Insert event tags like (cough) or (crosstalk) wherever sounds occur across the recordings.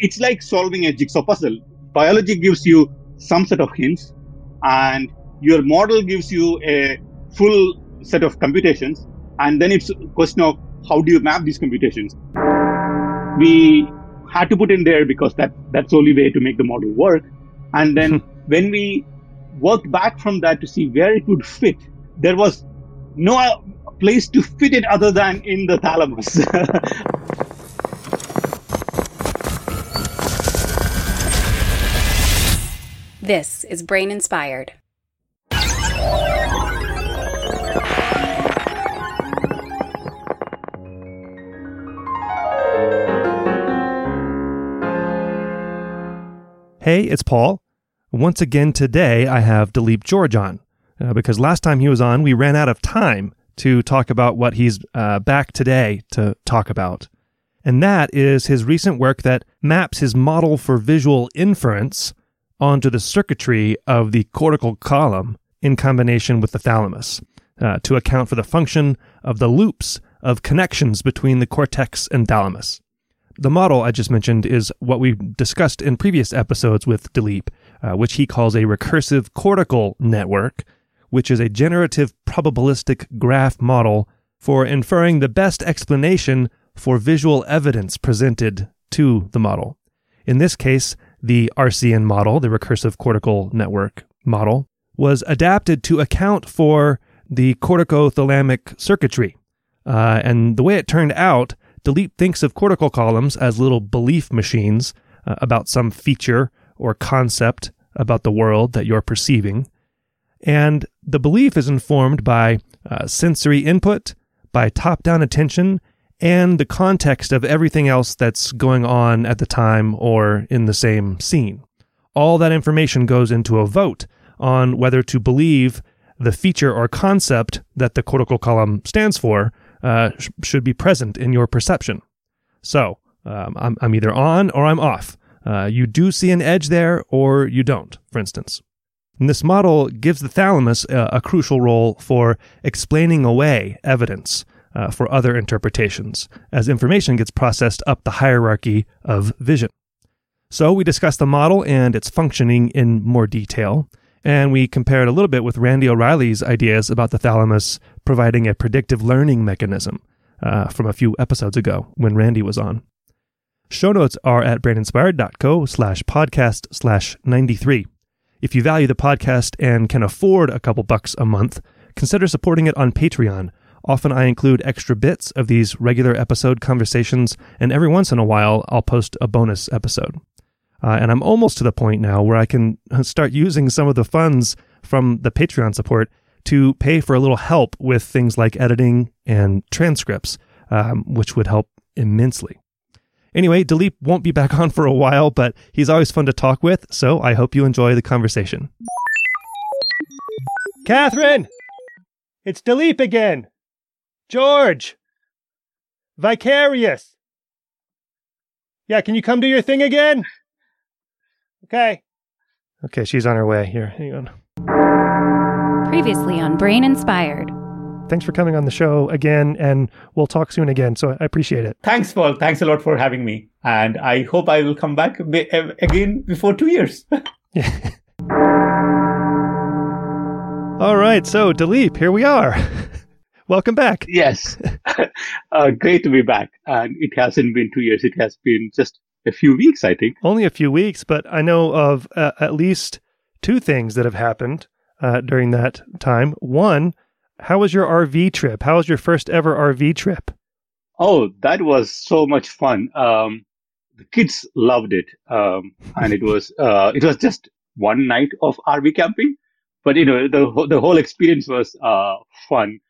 it's like solving a jigsaw puzzle. Biology gives you some set of hints, and your model gives you a full set of computations, and then it's a question of how do you map these computations. We had to put in there because that that's the only way to make the model work. And then (laughs) when we worked back from that to see where it would fit, there was no place to fit it other than in the thalamus. (laughs) this is Brain Inspired. Hey, it's Paul. Once again today, I have Dileep George on uh, because last time he was on, we ran out of time to talk about what he's uh, back today to talk about. And that is his recent work that maps his model for visual inference onto the circuitry of the cortical column in combination with the thalamus uh, to account for the function of the loops of connections between the cortex and thalamus. The model I just mentioned is what we discussed in previous episodes with Dileep, uh, which he calls a recursive cortical network, which is a generative probabilistic graph model for inferring the best explanation for visual evidence presented to the model. In this case, the RCN model, the recursive cortical network model, was adapted to account for the corticothalamic circuitry. Uh, and the way it turned out, Dileep thinks of cortical columns as little belief machines uh, about some feature or concept about the world that you're perceiving. And the belief is informed by uh, sensory input, by top down attention, and the context of everything else that's going on at the time or in the same scene. All that information goes into a vote on whether to believe the feature or concept that the cortical column stands for uh, sh- should be present in your perception. So um, I'm, I'm either on or I'm off. Uh, you do see an edge there or you don't, for instance. And this model gives the thalamus a, a crucial role for explaining away evidence uh, for other interpretations as information gets processed up the hierarchy of vision. So we discussed the model and its functioning in more detail. And we compared a little bit with Randy O'Reilly's ideas about the thalamus providing a predictive learning mechanism uh, from a few episodes ago when Randy was on. Show notes are at braininspired.co slash podcast slash 93. If you value the podcast and can afford a couple bucks a month, consider supporting it on Patreon. Often I include extra bits of these regular episode conversations, and every once in a while I'll post a bonus episode. Uh, and I'm almost to the point now where I can (laughs) start using some of the funds from the Patreon support to pay for a little help with things like editing and transcripts, um, which would help immensely. Anyway, Dileep won't be back (laughs) on for a while, but he's always fun to talk with, so I hope you enjoy the conversation. Catherine! It's Dileep again! George! Vicarious! Yeah, can you come do your thing again? Okay. Okay, she's on her way. Here, hang on. Previously on Brain Inspired. Thanks for coming on the show again, and we'll talk soon again. So I appreciate it. Thanks, Paul. Thanks a lot for having me. And I hope I will come back eh, again before two years. yeah. (laughs) (laughs) All right. So, Dileep, here we are. (laughs) Welcome back. Yes. (laughs) uh, great to be back. And it hasn't been two years, it has been just a few weeks, I think. Only a few weeks, but I know of uh, at least two things that have happened uh, during that time. One, how was your RV trip? How was your first ever RV trip? Oh, that was so much fun. Um, the kids loved it, um, and it was (laughs) uh, it was just one night of RV camping, but you know the the whole experience was uh, fun.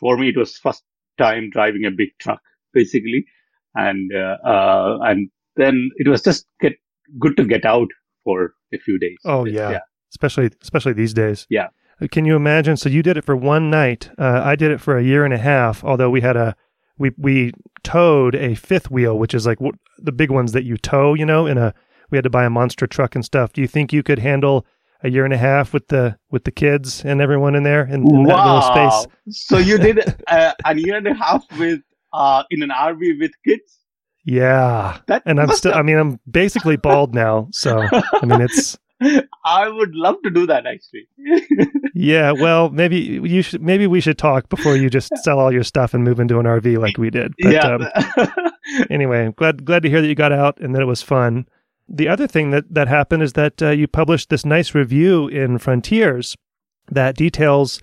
For me, it was first time driving a big truck, basically, and uh, uh and then it was just get good to get out for a few days. Oh yeah. yeah. Especially especially these days. Yeah. Uh, can you imagine? So you did it for one night. Uh, I did it for a year and a half. Although we had a we we towed a fifth wheel, which is like w- the big ones that you tow. You know, in a we had to buy a monster truck and stuff. Do you think you could handle a year and a half with the with the kids and everyone in there in, in wow. that little space? So you did (laughs) uh, a year and a half with uh, in an RV with kids? Yeah. That and I'm must still, I mean, I'm basically bald now. So, I mean, it's, (laughs) I would love to do that actually. (laughs) yeah, well, maybe you should, maybe we should talk before you just sell all your stuff and move into an RV like we did. But, yeah. um, anyway, glad, glad to hear that you got out and that it was fun. The other thing that, that happened is that uh, you published this nice review in Frontiers that details,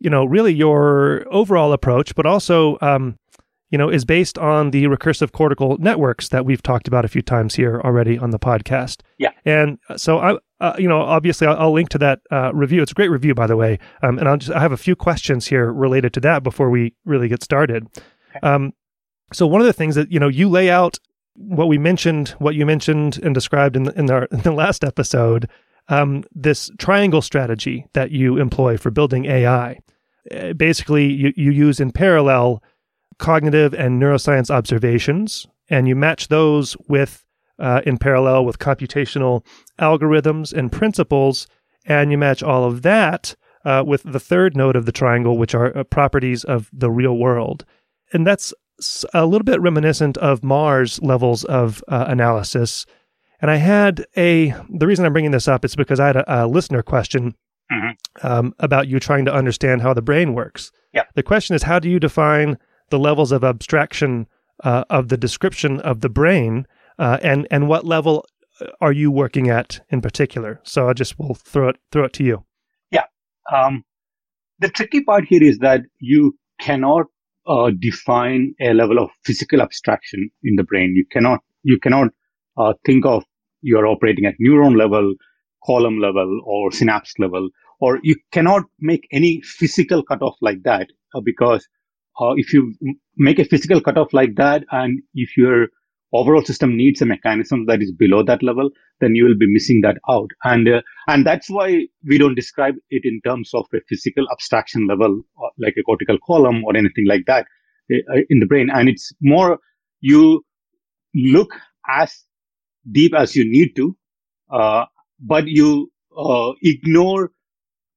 you know, really your overall approach, but also, um, you know, is based on the recursive cortical networks that we've talked about a few times here already on the podcast. Yeah. And so I, uh, you know, obviously I'll, I'll link to that uh, review. It's a great review, by the way. Um, and I'll just, I have a few questions here related to that before we really get started. Um, so one of the things that, you know, you lay out what we mentioned, what you mentioned and described in the, in, our, (laughs) in the last episode, um, this triangle strategy that you employ for building AI. Uh, basically, you, you use in parallel cognitive and neuroscience observations, and you match those with uh, in parallel with computational algorithms and principles, and you match all of that uh, with the third node of the triangle, which are uh, properties of the real world. And that's a little bit reminiscent of Marr's levels of uh, analysis. And I had a, the reason I'm bringing this up is because I had a, a listener question Mhm. um, about you trying to understand how the brain works. Yeah. The question is, how do you define the levels of abstraction uh, of the description of the brain, uh, and and what level uh, are you working at in particular? So I just will throw it throw it to you. Yeah. Um, the tricky part here is that you cannot uh, define a level of physical abstraction in the brain. You cannot you cannot uh, think of you're operating at neuron level, column level, or synapse level, or you cannot make any physical cutoff like that uh, because uh, if you make a physical cutoff like that, and if your overall system needs a mechanism that is below that level, then you will be missing that out. And uh, and that's why we don't describe it in terms of a physical abstraction level, like a cortical column or anything like that uh, in the brain. And it's more you look as deep as you need to, uh, but you uh, ignore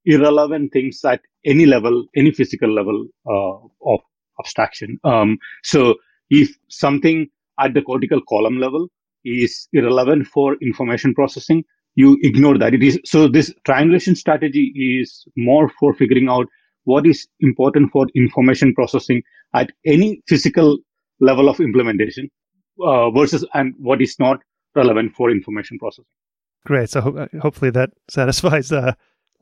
irrelevant things at any level, any physical level uh, of abstraction. Um, so if something at the cortical column level is irrelevant for information processing, you ignore that. It is so this triangulation strategy is more for figuring out what is important for information processing at any physical level of implementation uh, versus and what is not relevant for information processing. Great. So ho- hopefully that satisfies uh,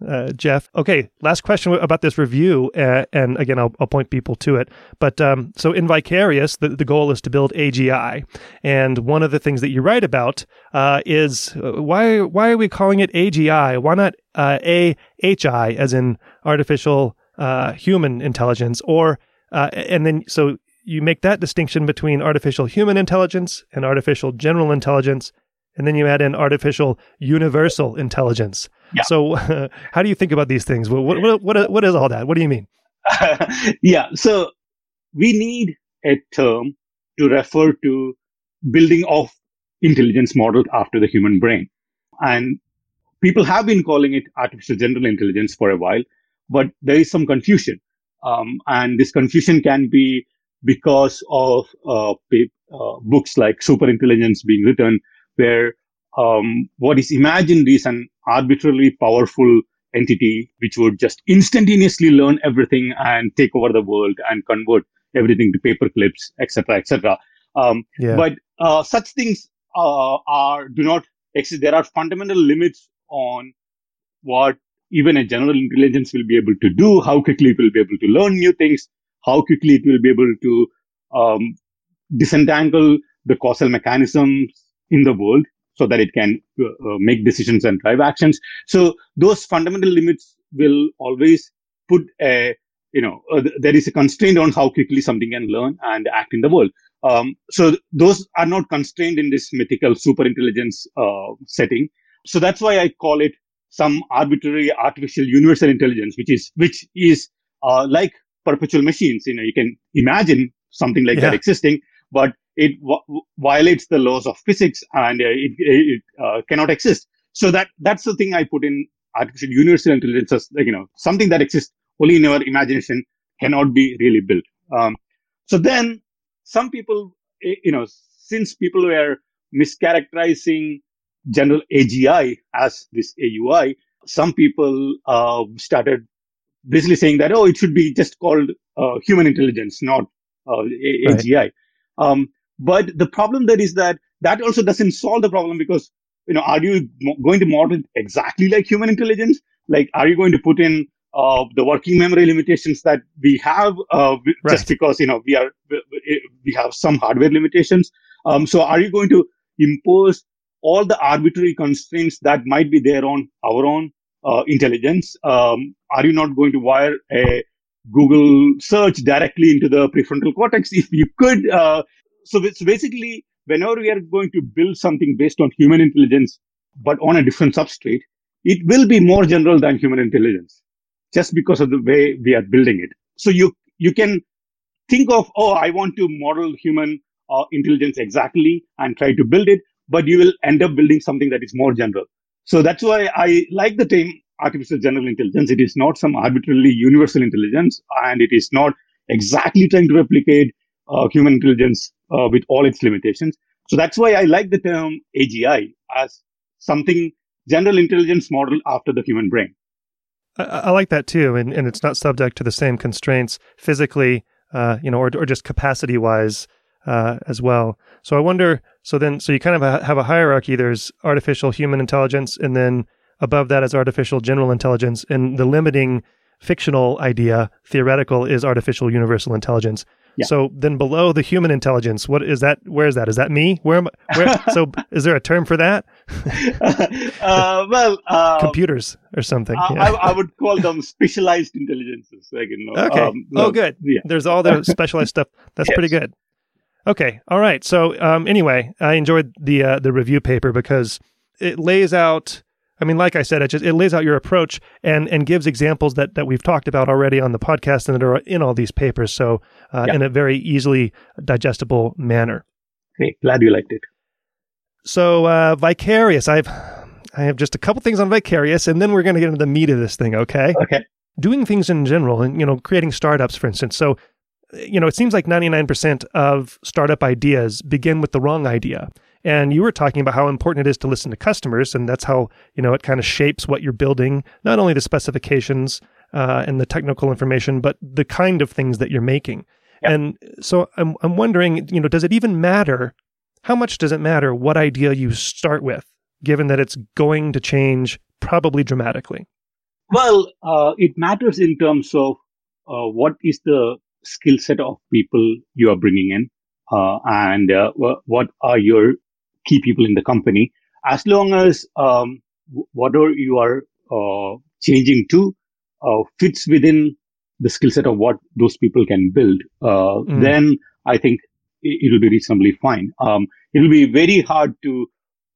uh, Jeff. Okay, last question about this review, uh, and again, I'll, I'll point people to it. But um, so in Vicarious, the, the goal is to build AGI, and one of the things that you write about uh, is uh, why why are we calling it AGI? Why not uh, AHI, as in artificial uh, human intelligence, or uh, and then so you make that distinction between artificial human intelligence and artificial general intelligence, and then you add in artificial universal intelligence. Yeah. So, (laughs) how do you think about these things? What, what, what, what is all that? What do you mean? (laughs) yeah. So we need a term to refer to building of intelligence models after the human brain. And people have been calling it artificial general intelligence for a while, but there is some confusion. Um, and this confusion can be because of uh, uh, books like Superintelligence being written, where um, what is imagined is an arbitrarily powerful entity which would just instantaneously learn everything and take over the world and convert everything to paper clips, etc., etc. Um, Yeah. But uh, such things uh, are do not exist. There are fundamental limits on what even a general intelligence will be able to do, how quickly it will be able to learn new things, how quickly it will be able to um, disentangle the causal mechanisms in the world so that it can uh, uh, make decisions and drive actions. So those fundamental limits will always put a, you know, uh, there is a constraint on how quickly something can learn and act in the world. Um, so those are not constrained in this mythical super intelligence uh, setting. So that's why I call it some arbitrary artificial universal intelligence, which is which is uh, like perpetual machines. You know, you can imagine something like that existing, but it w- violates the laws of physics and uh, it, it uh, cannot exist. So that that's the thing I put in artificial universal intelligence as like, you know something that exists only in our imagination cannot be really built. Um, so then some people eh, you know since people were mischaracterizing general AGI as this AUI, some people uh, started basically saying that, oh, it should be just called uh, human intelligence, not uh, AGI. Right. Um, but the problem there is that that also doesn't solve the problem because, you know, are you going to model exactly like human intelligence? Like, are you going to put in uh, the working memory limitations that we have uh, right. just because, you know, we are, we have some hardware limitations? Um, so are you going to impose all the arbitrary constraints that might be there on our own uh, intelligence? Um, are you not going to wire a Google search directly into the prefrontal cortex? If you could, uh, so it's basically whenever we are going to build something based on human intelligence, but on a different substrate, it will be more general than human intelligence just because of the way we are building it. So you, you can think of, oh, I want to model human uh, intelligence exactly and try to build it, but you will end up building something that is more general. So that's why I like the term artificial general intelligence. It is not some arbitrarily universal intelligence, and it is not exactly trying to replicate uh, human intelligence uh, with all its limitations. So that's why I like the term AGI as something general intelligence model after the human brain. I, I like that too, and, and it's not subject to the same constraints physically, uh, you know, or, or just capacity wise uh, as well. So I wonder. So then, so you kind of have a hierarchy. There's artificial human intelligence, and then above that is artificial general intelligence, and the limiting fictional idea, theoretical, is artificial universal intelligence. Yeah. So then below the human intelligence, what is that? Where is that? Is that me? Where am I? Where, (laughs) so is there a term for that? (laughs) uh, well, uh, computers or something. I, yeah. I, I, would call them specialized intelligences. Like, you know, (laughs) okay. Um, oh, good. Yeah. There's all the specialized stuff. That's yes. pretty good. Okay. All right. So um, anyway, I enjoyed the uh, the review paper because it lays out. I mean, like I said, it just it lays out your approach and and gives examples that that we've talked about already on the podcast and that are in all these papers. So uh, yeah. in a very easily digestible manner. Great. Glad you liked it. So uh, vicarious. I've I have just a couple things on vicarious, and then we're going to get into the meat of this thing. Okay. Okay. Doing things in general, and you know, creating startups, for instance. So you know, it seems like 99% of startup ideas begin with the wrong idea. And you were talking about how important it is to listen to customers, and that's how you know it kind of shapes what you're building, not only the specifications uh, and the technical information, but the kind of things that you're making. Yep. And so I'm I'm wondering, you know, does it even matter? How much does it matter what idea you start with, given that it's going to change probably dramatically? Well, uh, it matters in terms of uh, what is the skill set of people you are bringing in uh, and uh, what are your key people in the company. As long as um, whatever you are uh, changing to uh, fits within the skill set of what those people can build, mm. then I think it will be reasonably fine. Um, it will be very hard to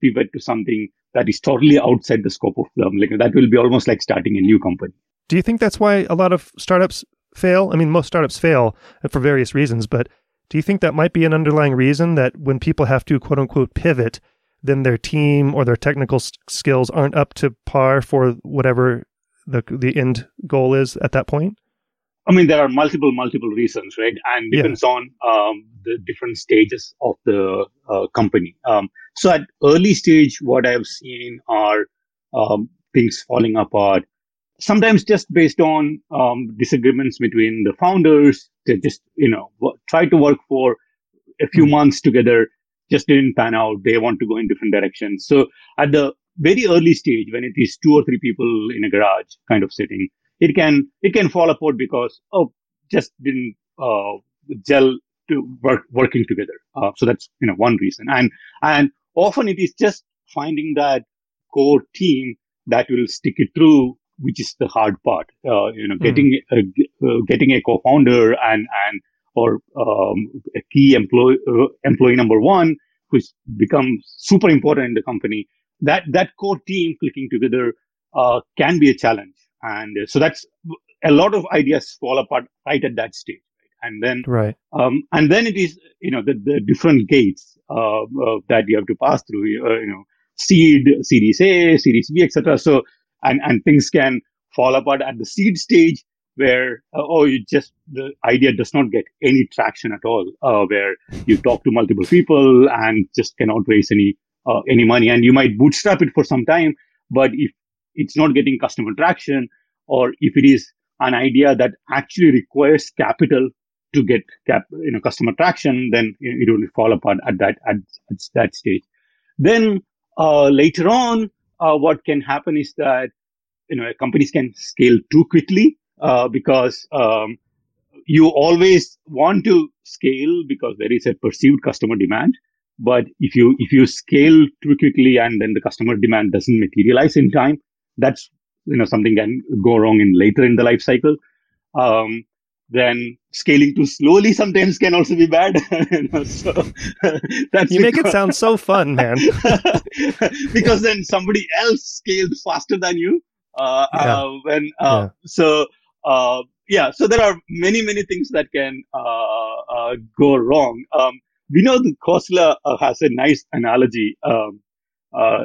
pivot to something that is totally outside the scope of them. Like that will be almost like starting a new company. Do you think that's why a lot of startups fail? I mean, most startups fail for various reasons, but do you think that might be an underlying reason that when people have to quote unquote pivot, then their team or their technical s- skills aren't up to par for whatever the the end goal is at that point? I mean, there are multiple, multiple reasons, right? And depends yeah. on um, the different stages of the uh, company. Um, so at early stage, what I've seen are um, things falling apart sometimes just based on um, disagreements between the founders. They just, you know, w- try to work for a few mm-hmm. months together, just didn't pan out. They want to go in different directions. So at the very early stage, when it is two or three people in a garage kind of setting, it can it can fall apart because oh, just didn't uh, gel to work working together. Uh, so that's you know one reason, and and often it is just finding that core team that will stick it through which is the hard part. Uh, you know, getting mm. a, uh, getting a co-founder and and or um, a key employee uh, employee number one who's become super important in the company. That that core team clicking together uh, can be a challenge, and so that's a lot of ideas fall apart right at that stage. And then, right, um, and then it is you know the, the different gates uh, uh, that you have to pass through. you know, seed, Series A, Series B, etc. So and, and things can fall apart at the seed stage. where uh, oh you just the idea does not get any traction at all uh, where you talk to multiple people and just cannot raise any uh, any money and you might bootstrap it for some time but if it's not getting customer traction or if it is an idea that actually requires capital to get cap, you know customer traction then it will fall apart at that at, at that stage then uh, later on uh, what can happen is that you know companies can scale too quickly uh, because um, you always want to scale because there is a perceived customer demand. But if you if you scale too quickly and then the customer demand doesn't materialize in time, that's you know something can go wrong in later in the life cycle. Um, then scaling too slowly sometimes can also be bad. (laughs) you, know, so (laughs) that's you make it sound so fun, man. (laughs) because then somebody else scaled faster than you. Uh, yeah. uh, when uh, yeah. so uh, yeah, so there are many, many things that can uh, uh, go wrong. Um, we know that Khosla uh, has a nice analogy um, uh,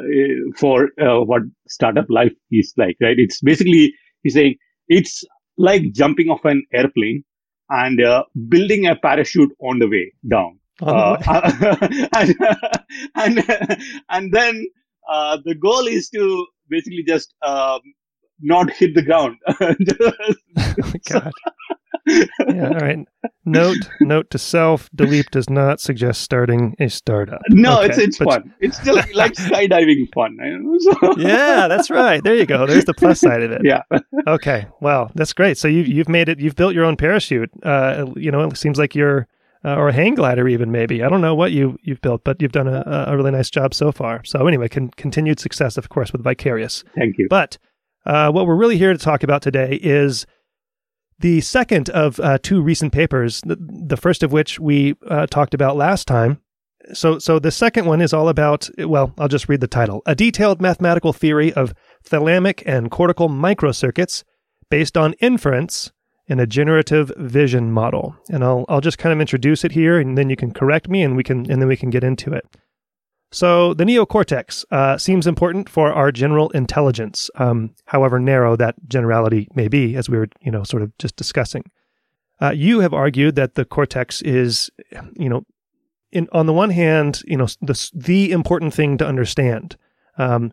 for uh, what startup life is like, right? It's basically, he's saying it's like jumping off an airplane and uh, building a parachute on the way down. Oh, uh, (laughs) and, and, and then uh, the goal is to basically just um, not hit the ground. (laughs) (laughs) oh God. Yeah, all right. Note note to self: Dileep does not suggest starting a startup. No, okay, it's it's but... fun. It's still (laughs) like skydiving fun. (laughs) yeah, that's right. There you go. There's the plus side of it. Yeah. okay. Well, that's great. So you've you've made it. You've built your own parachute. Uh, you know, it seems like you're uh, or a hang glider even maybe. I don't know what you you've built, but you've done a, a really nice job so far. So anyway, con- continued success, of course, with Vicarious. Thank you. But uh, what we're really here to talk about today is the second of uh, two recent papers, the, the, first of which we uh, talked about last time. So, so the second one is all about, well, I'll just read the title A detailed mathematical theory of thalamic and cortical microcircuits based on inference in a generative vision model. And I'll, I'll just kind of introduce it here and then you can correct me and we can, and then we can get into it. So the neocortex uh, seems important for our general intelligence, um, however narrow that generality may be, as we were, you know, sort of just discussing. Uh, you have argued that the cortex is, you know, in, on the one hand, you know, the the important thing to understand, um,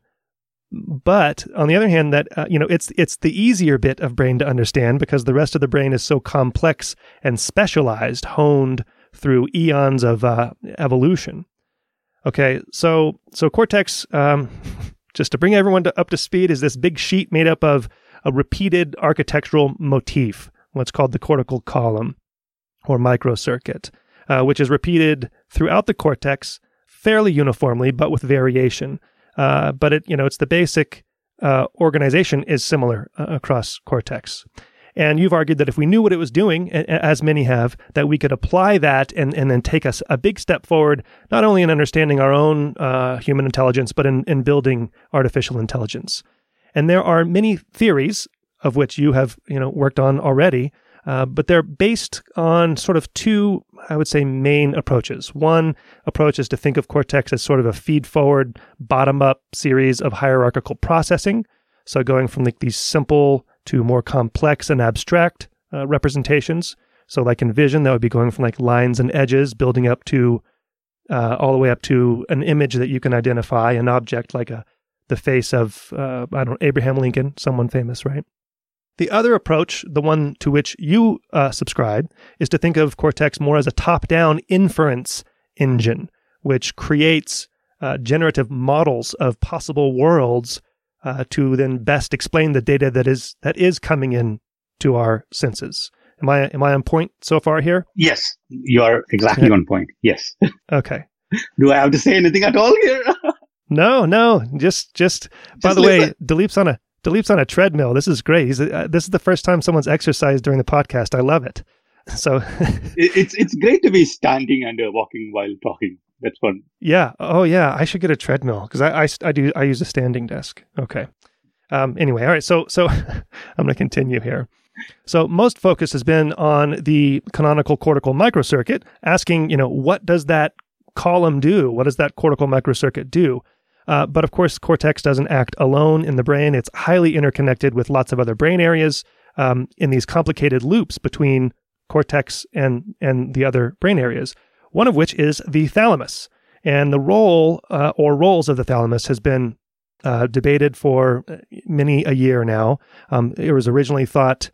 but on the other hand, that uh, you know, it's it's the easier bit of brain to understand because the rest of the brain is so complex and specialized, honed through eons of uh, evolution. Okay, so so Cortex, um, (laughs) just to bring everyone to, up to speed, is this big sheet made up of a repeated architectural motif, what's called the cortical column or microcircuit, uh, which is repeated throughout the cortex fairly uniformly, but with variation. Uh, but it, you know, it's the basic uh, organization is similar uh, across cortex. And you've argued that if we knew what it was doing, as many have, that we could apply that and, and then take us a big step forward, not only in understanding our own uh, human intelligence, but in, in building artificial intelligence. And there are many theories of which you have, you know, worked on already, uh, but they're based on sort of two, I would say, main approaches. One approach is to think of Cortex as sort of a feed forward, bottom up series of hierarchical processing. So going from like these simple to more complex and abstract uh, representations. So, like in vision, that would be going from like lines and edges, building up to uh, all the way up to an image that you can identify, an object like a the face of uh, I don't know Abraham Lincoln, someone famous, right? The other approach, the one to which you uh, subscribe, is to think of Cortex more as a top-down inference engine, which creates uh, generative models of possible worlds uh, to then best explain the data that is that is coming in to our senses. Am I am I on point so far here? Yes, you are exactly on point. Yes. (laughs) Okay. Do I have to say anything at all here? (laughs) no, no. Just just. just by the way, Dileep's on a Dileep's on a treadmill. This is great. He's uh, this is the first time someone's exercised during the podcast. I love it. (laughs) So it's it's great to be standing and uh, walking while talking. That's fun. Yeah. Oh, yeah. I should get a treadmill because I, I, I do I use a standing desk. Okay. Um, anyway, all right. So so (laughs) I'm going to continue here. So most focus has been on the canonical cortical microcircuit, asking, you know, what does that column do? What does that cortical microcircuit do? Uh, but of course, cortex doesn't act alone in the brain. It's highly interconnected with lots of other brain areas, um, in these complicated loops between cortex and and the other brain areas. One of which is the thalamus, and the role uh, or roles of the thalamus has been uh, debated for many a year now. Um, it was originally thought,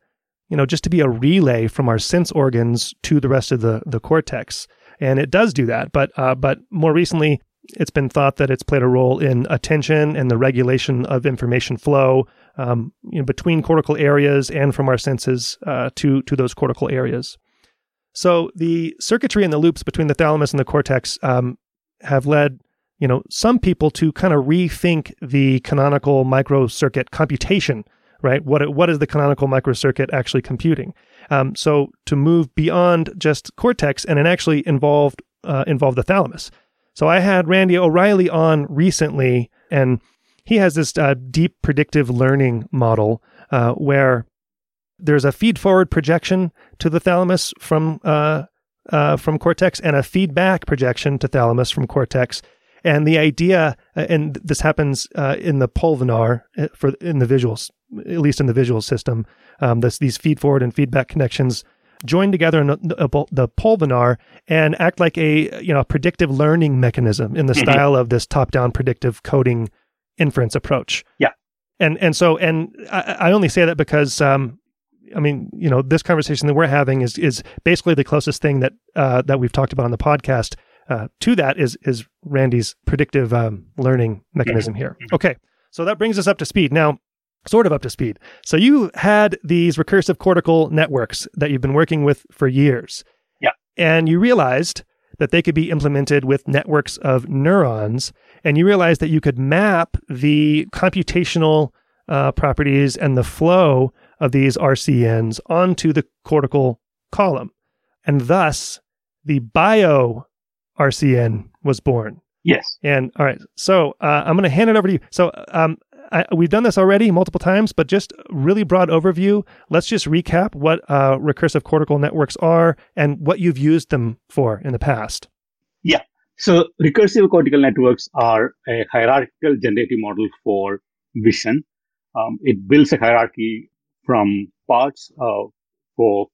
you know, just to be a relay from our sense organs to the rest of the the cortex, and it does do that. But uh, but more recently, it's been thought that it's played a role in attention and the regulation of information flow um, you know, between cortical areas and from our senses uh, to to those cortical areas. So the circuitry and the loops between the thalamus and the cortex um, have led you know some people to kind of rethink the canonical microcircuit computation. Right? What what is the canonical microcircuit actually computing? Um, so to move beyond just cortex and it actually involved uh, involved the thalamus. So I had Randy O'Reilly on recently, and he has this uh, deep predictive learning model uh, where there's a feed forward projection to the thalamus from uh, uh from cortex and a feedback projection to thalamus from cortex. And the idea, uh, and this happens uh, in the pulvinar for in the visuals, at least in the visual system, um, this, these feed forward and feedback connections join together in the, the pulvinar and act like a you know predictive learning mechanism in the mm-hmm. style of this top-down predictive coding inference approach. Yeah, and and so and I, I only say that because um, I mean you know this conversation that we're having is is basically the closest thing that uh, that we've talked about on the podcast. Uh, to that is is Randy's predictive um, learning mechanism mm-hmm. here. Mm-hmm. Okay, so that brings us up to speed now sort of up to speed. So you had these recursive cortical networks that you've been working with for years. Yeah. And you realized that they could be implemented with networks of neurons. And you realized that you could map the computational uh, properties and the flow of these RCNs onto the cortical column. And thus, the bio RCN was born. Yes. And all right, so uh, I'm going to hand it over to you. So um, I, we've done this already multiple times, but just really broad overview. Let's just recap what uh, recursive cortical networks are and what you've used them for in the past. Yeah. So recursive cortical networks are a hierarchical generative model for vision. Um, it builds a hierarchy from parts uh, for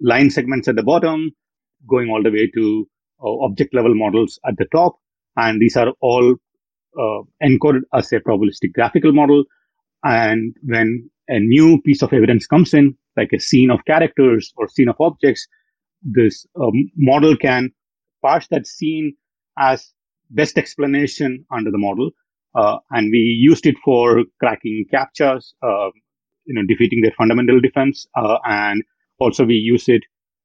line segments at the bottom, going all the way to uh, object level models at the top. And these are all uh, encoded as a probabilistic graphical model. And when a new piece of evidence comes in, like a scene of characters or scene of objects, this um, model can parse that scene as best explanation under the model. Uh, and we used it for cracking captchas, uh, you know, defeating their fundamental defense. Uh, and also we use it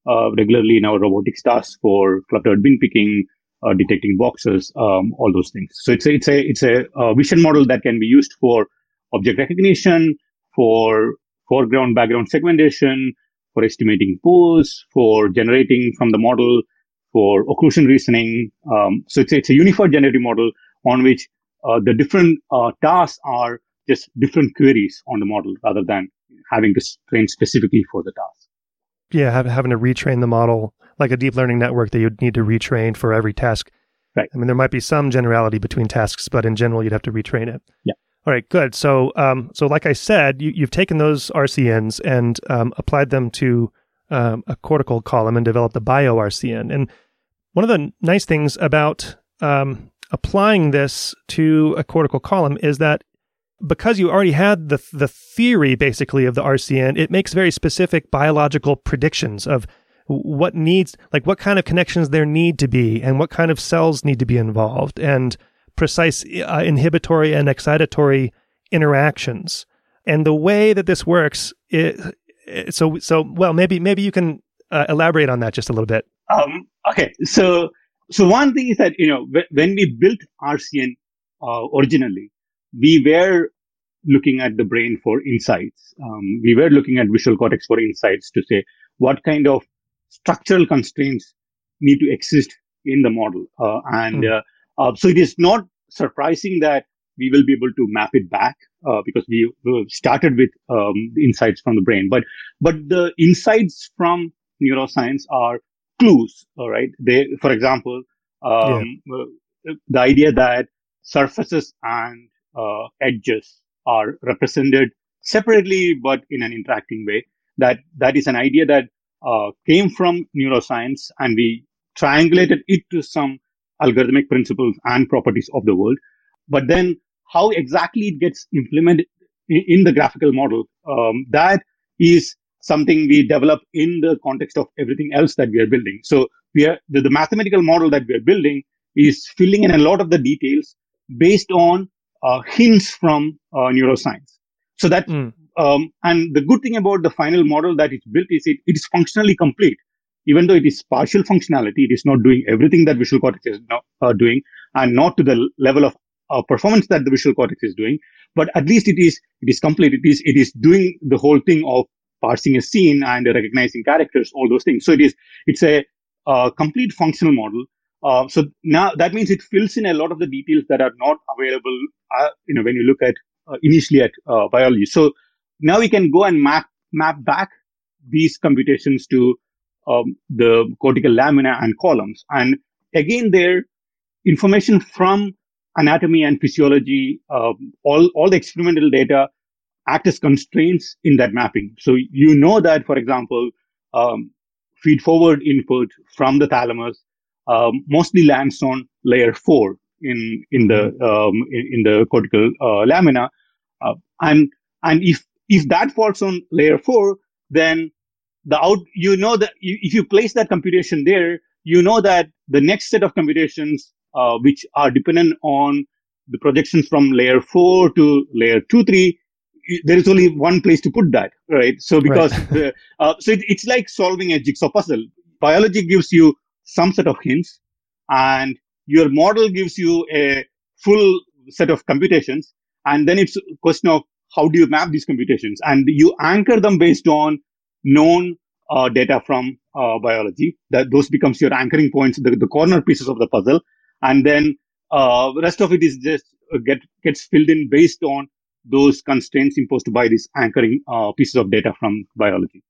uh, regularly in our robotics tasks for cluttered bin picking, uh, detecting boxes, um, all those things. So it's a, it's a, it's a, vision model that can be used for object recognition, for foreground background segmentation, for estimating pose, for generating from the model, for occlusion reasoning. Um, so it's, it's a unified generative model on which uh, the different uh, tasks are just different queries on the model rather than having to train specifically for the task. Yeah, having to retrain the model like a deep learning network that you'd need to retrain for every task. Right. I mean, there might be some generality between tasks, but in general, you'd have to retrain it. Yeah. All right, good. So, um, so like I said, you, have taken those RCNs and um, applied them to um, a cortical column and developed the bio RCN. And one of the nice things about um, applying this to a cortical column is that because you already had the the theory basically of the RCN, it makes very specific biological predictions of what needs like what kind of connections there need to be and what kind of cells need to be involved and precise uh, inhibitory and excitatory interactions. And the way that this works it so so well maybe maybe you can uh, elaborate on that just a little bit. Um, okay. So so one thing is that you know when we built rcn uh, originally we were looking at the brain for insights um, we were looking at visual cortex for insights to say what kind of structural constraints need to exist in the model. Uh, and mm. uh, so it is not surprising that we will be able to map it back uh, because we, we started with um, insights from the brain. But but the insights from neuroscience are clues. All right. They, for example, um, yeah. the idea that surfaces and uh, edges are represented separately but in an interacting way that that is an idea that uh, came from neuroscience and we triangulated it to some algorithmic principles and properties of the world. But then how exactly it gets implemented in, the graphical model, um, that is something we develop in the context of everything else that we are building. So we are the, the mathematical model that we are building is filling in a lot of the details based on hints from uh, neuroscience. So that mm. um, and the good thing about the final model that it's built is it, it is functionally complete. Even though it is partial functionality, it is not doing everything that visual cortex is not, uh, doing, and not to the level of uh, performance that the visual cortex is doing. But at least it is it is complete. It is it is doing the whole thing of parsing a scene and recognizing characters, all those things. So it is it's a uh, complete functional model. Uh, so now that means it fills in a lot of the details that are not available, uh, you know, when you look at uh, initially at uh, biology. So now we can go and map map back these computations to um, the cortical lamina and columns, and again, there information from anatomy and physiology, um, all all the experimental data act as constraints in that mapping. So you know that, for example, um, feed forward input from the thalamus um, mostly lands on layer four in in the um, in, in, the cortical uh, lamina, uh, and and if if that falls on layer four, then the out you know that if you place that computation there, you know that the next set of computations uh, which are dependent on the projections from layer four to layer two three there is only one place to put that, right? So because right. the, uh, so it, it's like solving a jigsaw puzzle. Biology gives you some set of hints, and your model gives you a full set of computations, and then it's a question of how do you map these computations, and you anchor them based on known uh, data from uh, biology. That those becomes your anchoring points, the, the corner pieces of the puzzle, and then uh, the rest of it is just uh, get gets filled in based on those constraints imposed by these anchoring uh, pieces of data from biology.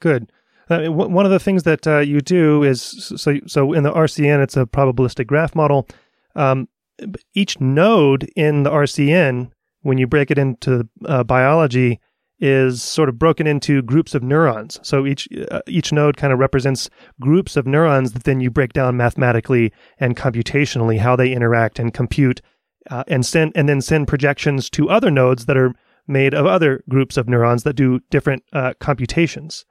Good. Uh, one of the things that uh, you do is so so in the RCN it's a probabilistic graph model. Um, each node in the RCN, when you break it into uh, biology, is sort of broken into groups of neurons. So each uh, each node kind of represents groups of neurons that then you break down mathematically and computationally how they interact and compute uh, and send and then send projections to other nodes that are made of other groups of neurons that do different computations.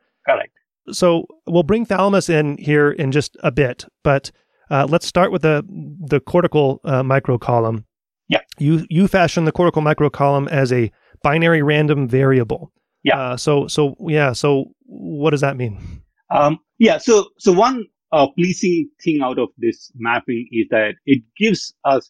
So we'll bring thalamus in here in just a bit, but uh, let's start with the the cortical uh, microcolumn. Yeah. You you fashion the cortical microcolumn as a binary random variable. Yeah. Uh, so so yeah. So what does that mean? Um, yeah. So so one uh, pleasing thing out of this mapping is that it gives us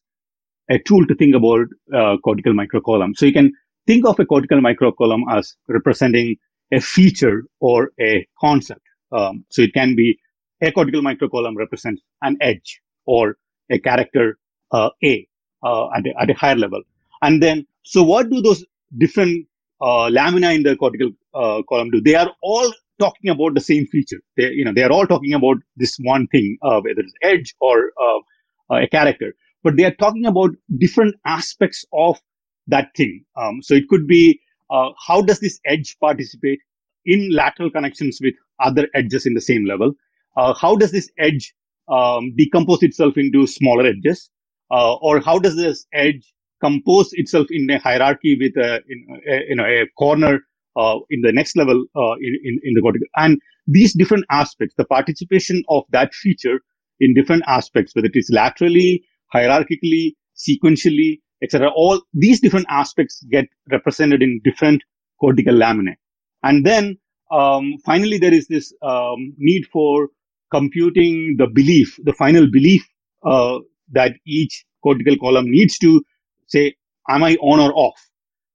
a tool to think about uh, cortical microcolumn. So you can think of a cortical microcolumn as representing a feature or a concept. Um, so it can be a cortical microcolumn represents an edge or a character uh, A uh, at, a, at a higher level. And then, so what do those different uh, lamina in the cortical uh, column do? They are all talking about the same feature. They, you know, they are all talking about this one thing, uh, whether it's edge or uh, a character but they are talking about different aspects of that thing. Um, so it could be uh, how does this edge participate in lateral connections with other edges in the same level? Uh, how does this edge um, decompose itself into smaller edges? Uh, or how does this edge compose itself in a hierarchy with a, in, a, you know, a corner uh, in the next level uh, in, in, in the cortical? And these different aspects, the participation of that feature in different aspects, whether it is laterally, hierarchically, sequentially, etc. All these different aspects get represented in different cortical laminae. And then um, finally, there is this um, need for computing the belief, the final belief uh, that each cortical column needs to say, am I on or off?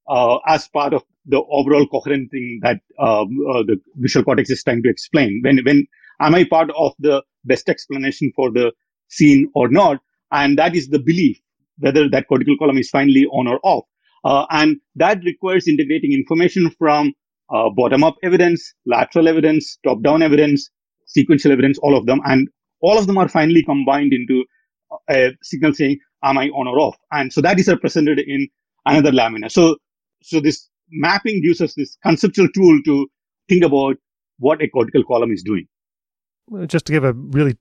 Uh, as part of the overall coherent thing that um, uh, the visual cortex is trying to explain. When, when am I part of the best explanation for the scene or not? And that is the belief, whether that cortical column is finally on or off. Uh, and that requires integrating information from uh, bottom up evidence, lateral evidence, top down evidence, sequential evidence, all of them. And all of them are finally combined into a signal saying, am I on or off? And so that is represented in another lamina. So, so this mapping gives us this conceptual tool to think about what a cortical column is doing. Just to give a really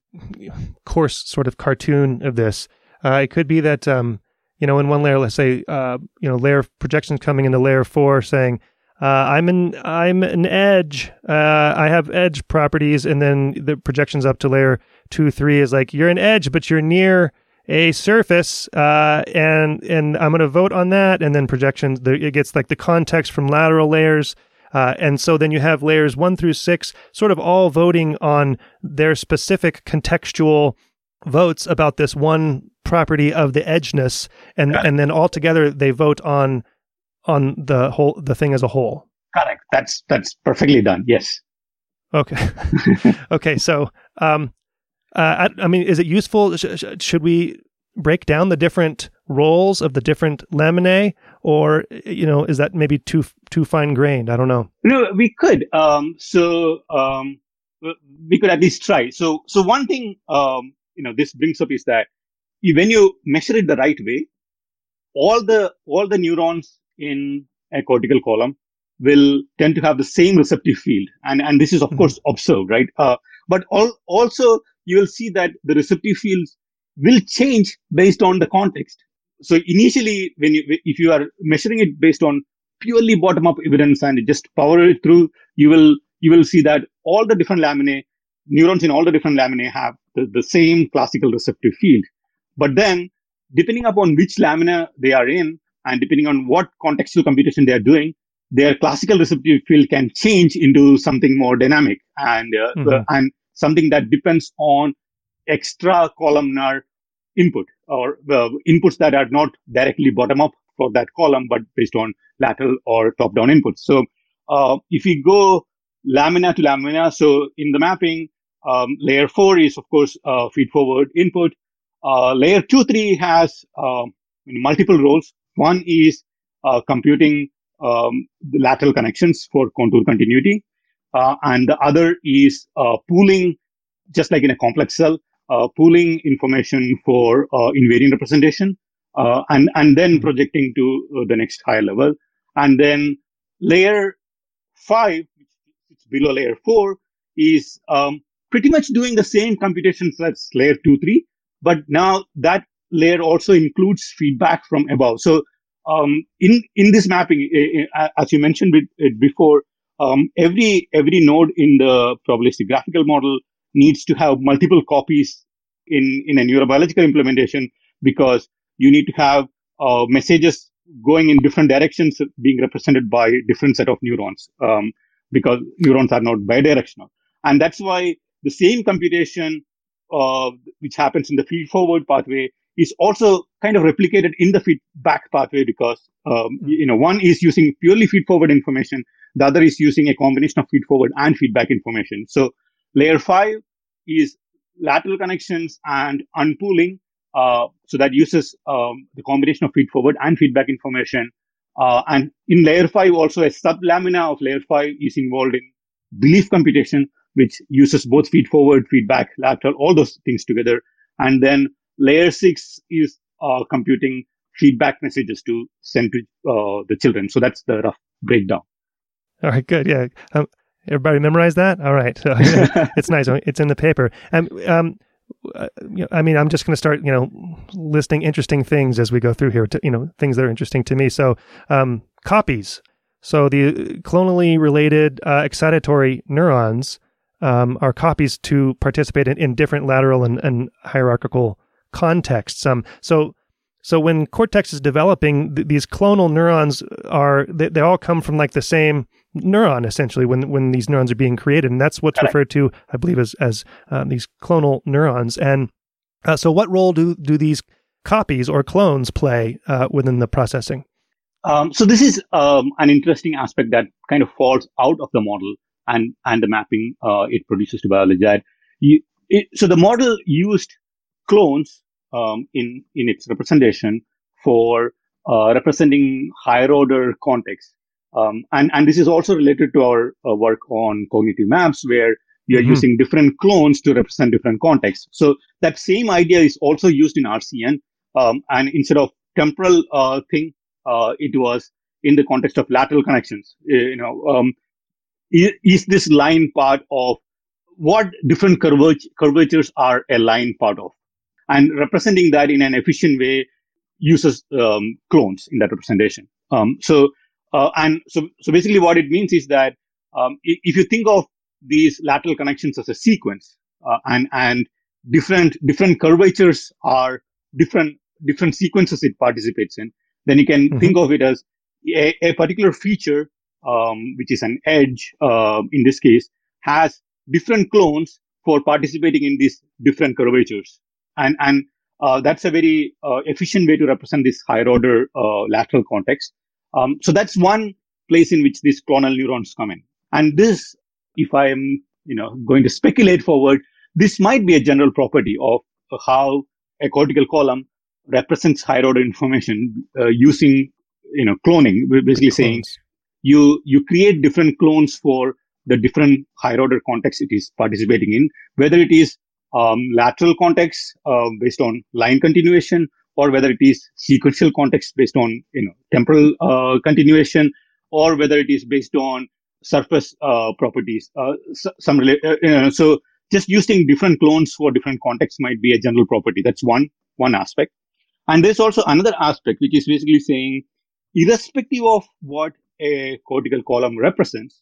coarse sort of cartoon of this, uh, it could be that um, you know in one layer, let's say uh, you know layer projections coming into layer four, saying uh, I'm an I'm an edge. Uh, I have edge properties, and then the projections up to layer two, three is like you're an edge, but you're near a surface, uh, and and I'm going to vote on that, and then projections. It gets like the context from lateral layers uh, and so then you have layers one through six sort of all voting on their specific contextual votes about this one property of the edgeness and and then all together they vote on on the whole the thing as a whole. Correct. That's that's perfectly done. Yes. Okay. (laughs) Okay so um uh, I, I, mean is it useful? Sh- sh- should we break down the different roles of the different laminae or you know is that maybe too too fine grained i don't know. No we could um, so um, we could at least try. So so one thing um, you know this brings up is that when you measure it the right way all the all the neurons in a cortical column will tend to have the same receptive field and and this is of mm-hmm. course observed right uh, but all, also you will see that the receptive fields will change based on the context. So initially, when you, if you are measuring it based on purely bottom-up evidence and just power it through, you will, you will see that all the different laminae, neurons in all the different laminae have the, the same classical receptive field. But then, depending upon which lamina they are in, and depending on what contextual computation they are doing, their classical receptive field can change into something more dynamic and uh, mm-hmm. and something that depends on extra columnar input or uh, inputs that are not directly bottom up for that column, but based on lateral or top down inputs. So uh, if we go lamina to lamina, so in the mapping, um, layer four is of course uh, feed forward input. Uh, layer two, three has um, multiple roles. One is uh, computing um, the lateral connections for contour continuity. Uh, and the other is pooling, just like in a complex cell, uh, pooling information for uh, invariant representation, uh, and and then projecting to uh, the next higher level, and then layer five, which is below layer four, is um, pretty much doing the same computations as layer two, three, but now that layer also includes feedback from above. So um, in in this mapping, as you mentioned before, um, every every node in the probabilistic graphical model needs to have multiple copies in, in a neurobiological implementation because you need to have uh, messages going in different directions being represented by different set of neurons um, because neurons are not bidirectional. And that's why the same computation uh, which happens in the feed forward pathway is also kind of replicated in the feedback pathway because um, hmm. you know one is using purely feed forward information the other is using a combination of feed forward and feedback information so Layer 5 is lateral connections and unpooling. Uh, so that uses um, the combination of feed forward and feedback information. Uh, and in layer 5, also a sublamina of layer 5 is involved in belief computation, which uses both feed forward, feedback, lateral, all those things together. And then layer 6 is uh, computing feedback messages to send to uh, the children. So that's the rough breakdown. All right, good. Yeah. Um, Everybody memorize that? All right. (laughs) it's nice. It's in the paper. Um, uh, I mean, I'm just going to start, you know, listing interesting things as we go through here. To, you know, things that are interesting to me. So, um, copies. So the clonally related uh, excitatory neurons um, are copies to participate in, in different lateral and, and hierarchical contexts. Um, so so when cortex is developing, th- these clonal neurons are they, they, all come from like the same neuron essentially when when these neurons are being created, and that's what's referred to, I believe, as as uh, these clonal neurons. And uh, so, what role do do these copies or clones play uh, within the processing? Um, so this is um, an interesting aspect that kind of falls out of the model and and the mapping uh, it produces to biology. You, it, so the model used clones um, in in its representation for uh, representing higher order context. Um, and and this is also related to our uh, work on cognitive maps, where we are mm-hmm. using different clones to represent different contexts. So that same idea is also used in RCN. Um, and instead of temporal uh, thing, uh, it was in the context of lateral connections. You know, um, is, is this line part of what different curvature, curvatures are a line part of? And representing that in an efficient way uses um, clones in that representation. Um, so, uh, and so, so basically what it means is that um, if you think of these lateral connections as a sequence, uh, and and different different curvatures are different different sequences it participates in, then you can mm-hmm. think of it as a, a particular feature, um, which is an edge uh, in this case, has different clones for participating in these different curvatures, and and uh, that's a very uh, efficient way to represent this higher order uh, lateral context. Um, so that's one place in which these clonal neurons come in. And this, if I am, you know, going to speculate forward, this might be a general property of how a cortical column represents higher order information uh, using, you know, cloning, basically saying you, you create different clones for the different higher order contexts it is participating in, whether it is um, lateral context uh, based on line continuation, or whether it is sequential context based on you know temporal uh, continuation, or whether it is based on surface uh, properties. Uh, some uh, so just using different clones for different contexts might be a general property. That's one one aspect. And there's also another aspect, which is basically saying, irrespective of what a cortical column represents,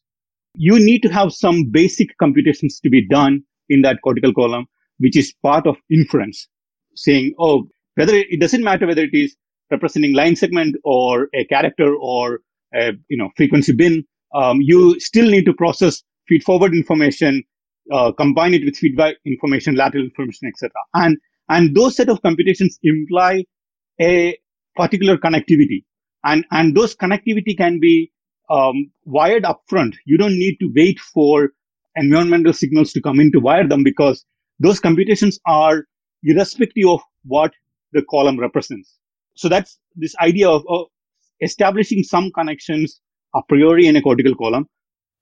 you need to have some basic computations to be done in that cortical column, which is part of inference, saying, oh, whether it doesn't matter whether it is representing line segment or a character or a you know frequency bin um, you still need to process feed forward information, uh, combine it with feedback information, lateral information, etc. And and those set of computations imply a particular connectivity, and and those connectivity can be um, wired upfront. You don't need to wait for environmental signals to come in to wire them because those computations are irrespective of what the column represents. So that's this idea of, of establishing some connections a priori in a cortical column.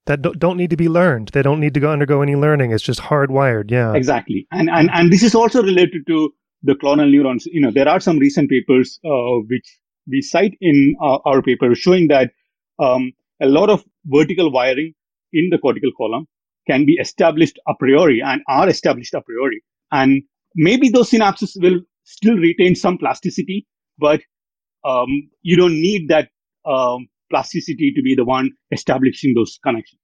That don't need to be learned. They don't need to go undergo any learning. It's just hardwired. Yeah. Exactly. And, and, and this is also related to the clonal neurons. You know, there are some recent papers, uh, which we cite in our, our paper showing that, um, a lot of vertical wiring in the cortical column can be established a priori and are established a priori. And maybe those synapses will still retain some plasticity, but um, you don't need that um, plasticity to be the one establishing those connections.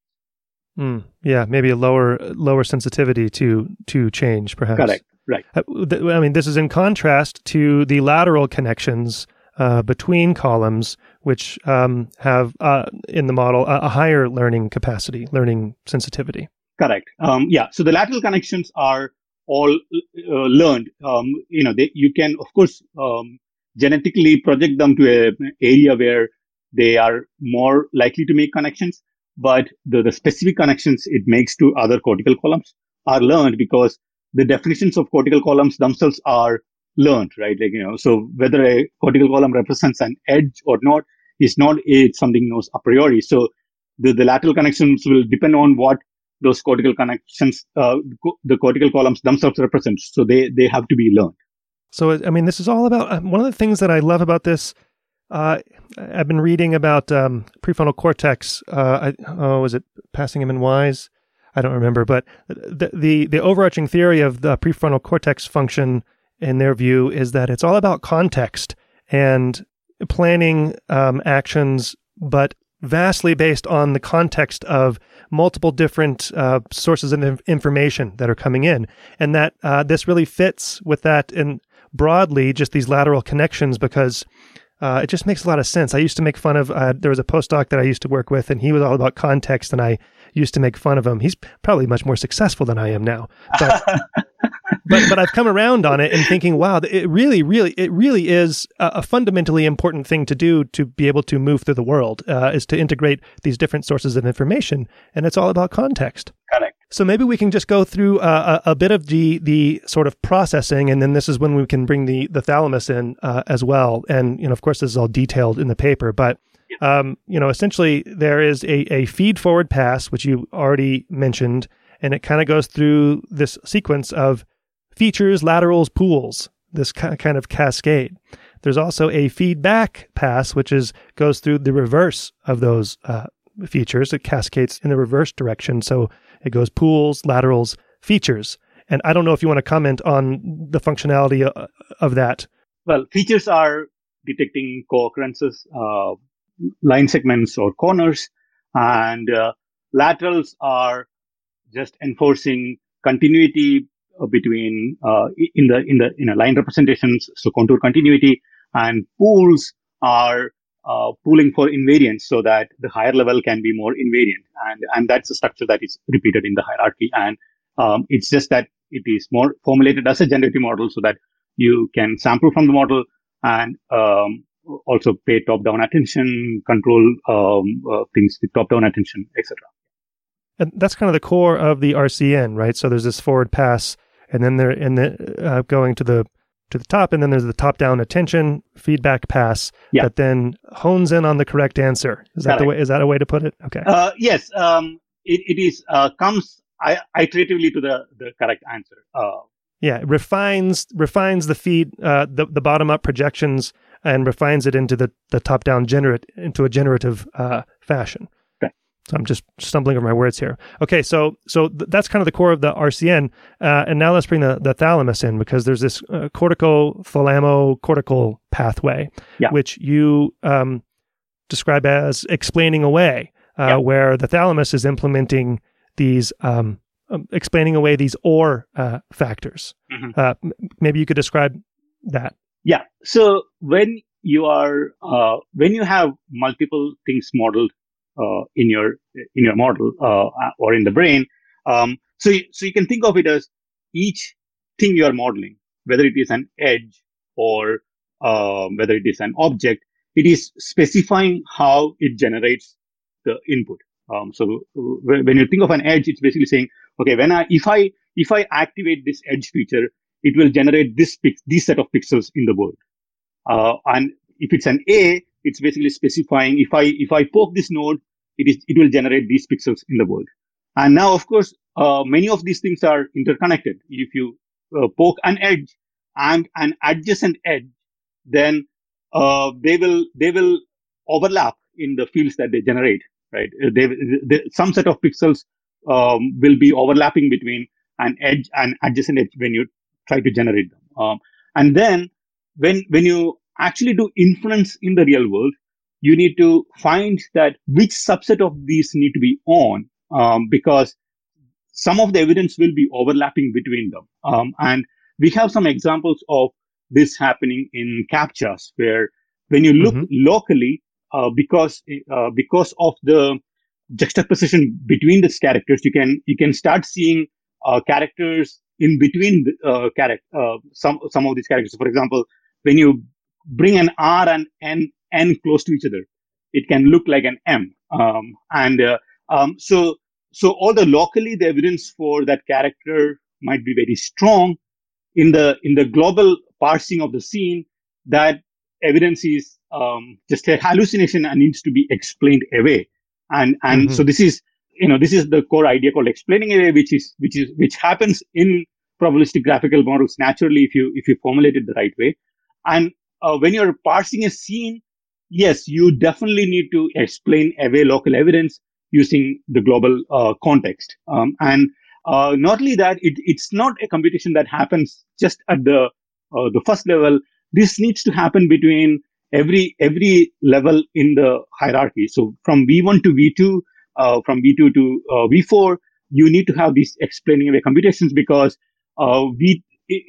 Mm, yeah, maybe a lower lower sensitivity to to change, perhaps. Correct. Right. Uh, I mean, this is in contrast to the lateral connections uh, between columns, which um, have uh, in the model a, a, higher learning capacity, learning sensitivity. Correct. Um, yeah. So the lateral connections are all uh, learned. Um, you know, they, you can of course um, genetically project them to an area where they are more likely to make connections. But the, the specific connections it makes to other cortical columns are learned because the definitions of cortical columns themselves are learned, right? Like, you know, so whether a cortical column represents an edge or not is not it's something knows a priori. So the, the lateral connections will depend on what those cortical connections, uh, the cortical columns themselves represent. So they, they have to be learned. So, I mean, this is all about uh, one of the things that I love about this uh, I've been reading about um, prefrontal cortex. Uh, I, oh, was it Passingham and Wise? I don't remember, but the, the the overarching theory of the prefrontal cortex function, in their view, is that it's all about context and planning um, actions, but vastly based on the context of multiple different uh, sources of information that are coming in, and that uh, this really fits with that in broadly just these lateral connections because uh, it just makes a lot of sense. I used to make fun of, uh, there was a postdoc that I used to work with, and he was all about context, and I used to make fun of him. He's probably much more successful than I am now. But, (laughs) but, but I've come around on it and thinking, wow, it really, really, it really is a, a fundamentally important thing to do to be able to move through the world, uh, is to integrate these different sources of information. And it's all about context. Correct. So maybe we can just go through uh, a, a, bit of the the sort of processing, and then this is when we can bring the the thalamus in uh, as well. And you know, of course, this is all detailed in the paper, but um, you know, essentially there is a a feed forward pass, which you already mentioned, and it kind of goes through this sequence of features, laterals, pools, this kind of cascade. There's also a feedback pass, which is goes through the reverse of those uh, features. It cascades in the reverse direction. So it goes pools, laterals, features. And I don't know if you want to comment on the functionality uh, of that. Well, features are detecting co-occurrences, uh, line segments or corners, and uh, laterals are just enforcing continuity uh, between uh, in the in the in a line representations, so contour continuity, and pools are uh, pooling for invariance so that the higher level can be more invariant, and and that's a structure that is repeated in the hierarchy, and um, it's just that it is more formulated as a generative model so that you can sample from the model and um, also pay top-down attention, control um, uh, things with top-down attention, etc. And that's kind of the core of the RCN, right? So there's this forward pass, and then there, and then uh, going to the to the top, and then there's the top-down attention feedback pass yeah. that then hones in on the correct answer. Is that Correct. the way? Is that a way to put it? Okay. Uh, yes, um, it, it is uh, comes I, iteratively to the the correct answer. Uh, Yeah, it refines refines the feed uh, the the bottom up projections and refines it into the the top down generate into a generative uh, fashion. So I'm just stumbling over my words here. Okay, so so th- that's kind of the core of the RCN, uh, and now let's bring the the thalamus in because there's this uh, cortico thalamo cortical pathway, Yeah. which you um, describe as explaining away, uh, Yeah. where the thalamus is implementing these. Um, um, explaining away these or uh, factors. Mhm. Uh, m- maybe you could describe that. Yeah. So when you are uh, when you have multiple things modeled uh, in your in your model uh, or in the brain, um, so you, so you can think of it as each thing you are modeling, whether it is an edge or uh, whether it is an object, it is specifying how it generates the input. Um, so when you think of an edge, it's basically saying, okay, when I if I if I activate this edge feature, it will generate this this set of pixels in the world. Uh, and if it's an A, it's basically specifying if I if I poke this node, it is it will generate these pixels in the world. And now, of course, uh, many of these things are interconnected. If you uh, poke an edge and an adjacent edge, then uh, they will they will overlap in the fields that they generate. Right? Uh, They, they, some set of pixels um, will be overlapping between an edge and adjacent edge when you try to generate them. Um, and then when when you actually do inference in the real world, you need to find that which subset of these need to be on um, because some of the evidence will be overlapping between them. Um, and we have some examples of this happening in captchas where when you look Mhm. locally, uh, because uh, because of the juxtaposition between these characters, you can you can start seeing uh, characters in between uh, character uh, some some of these characters. For example, when you bring an R and N N close to each other, it can look like an M. Um, and uh, um, so so the locally the evidence for that character might be very strong, in the in the global parsing of the scene, that evidence is um, just a hallucination and needs to be explained away. And and Mhm. so this is you know this is the core idea called explaining away, which is which is which happens in probabilistic graphical models naturally if you if you formulate it the right way. And uh, when you're parsing a scene, yes, you definitely need to explain away local evidence using the global uh, context. Um, and uh, not only that, it, it's not a computation that happens just at the uh, the first level. This needs to happen between every every level in the hierarchy. So from V1 to V2, uh, from V2 to uh, V4, you need to have these explaining away computations because uh, V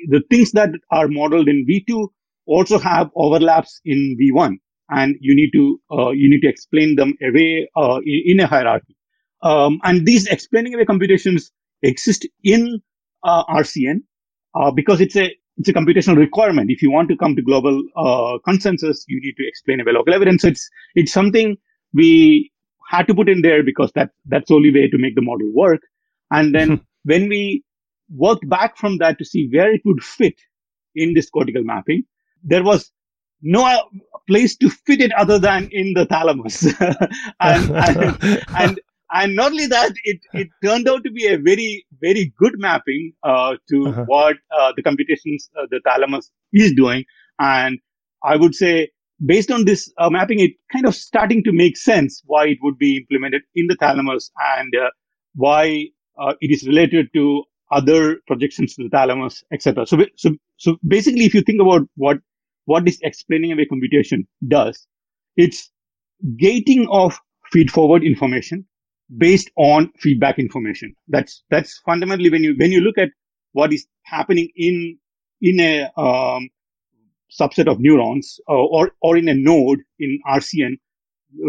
the things that are modeled in V2 also have overlaps in V1, and you need to uh, you need to explain them away uh, in, in a hierarchy. Um, and these explaining away computations exist in uh, RCN because it's a it's a computational requirement. If you want to come to global consensus, you need to explain away local evidence. It's it's something we had to put in there because that that's the only way to make the model work. And then (laughs) when we worked back from that to see where it would fit in this cortical mapping, there was no uh, place to fit it other than in the thalamus. (laughs) and, and, (laughs) and and not only that, it, it turned out to be a very, very good mapping uh, to Uh-huh. what uh, the computations uh, the thalamus is doing. And I would say based on this uh, mapping, it kind of starting to make sense why it would be implemented in the thalamus and uh, why uh, it is related to other projections to the thalamus, etc. So, so, so basically, if you think about what what this explaining away computation does, it's gating of feed forward information based on feedback information. That's that's fundamentally when you when you look at what is happening in in a um, subset of neurons uh, or or in a node in RCN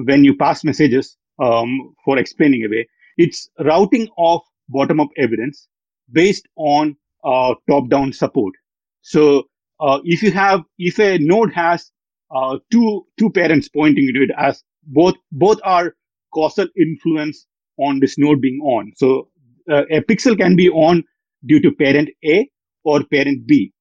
when you pass messages um, for explaining away. It's routing of bottom up evidence based on uh, top down support. So uh, if you have if a node has uh, two two parents pointing to it as both both are causal influence on this node being on. So uh, a pixel can be on due to parent A or parent B.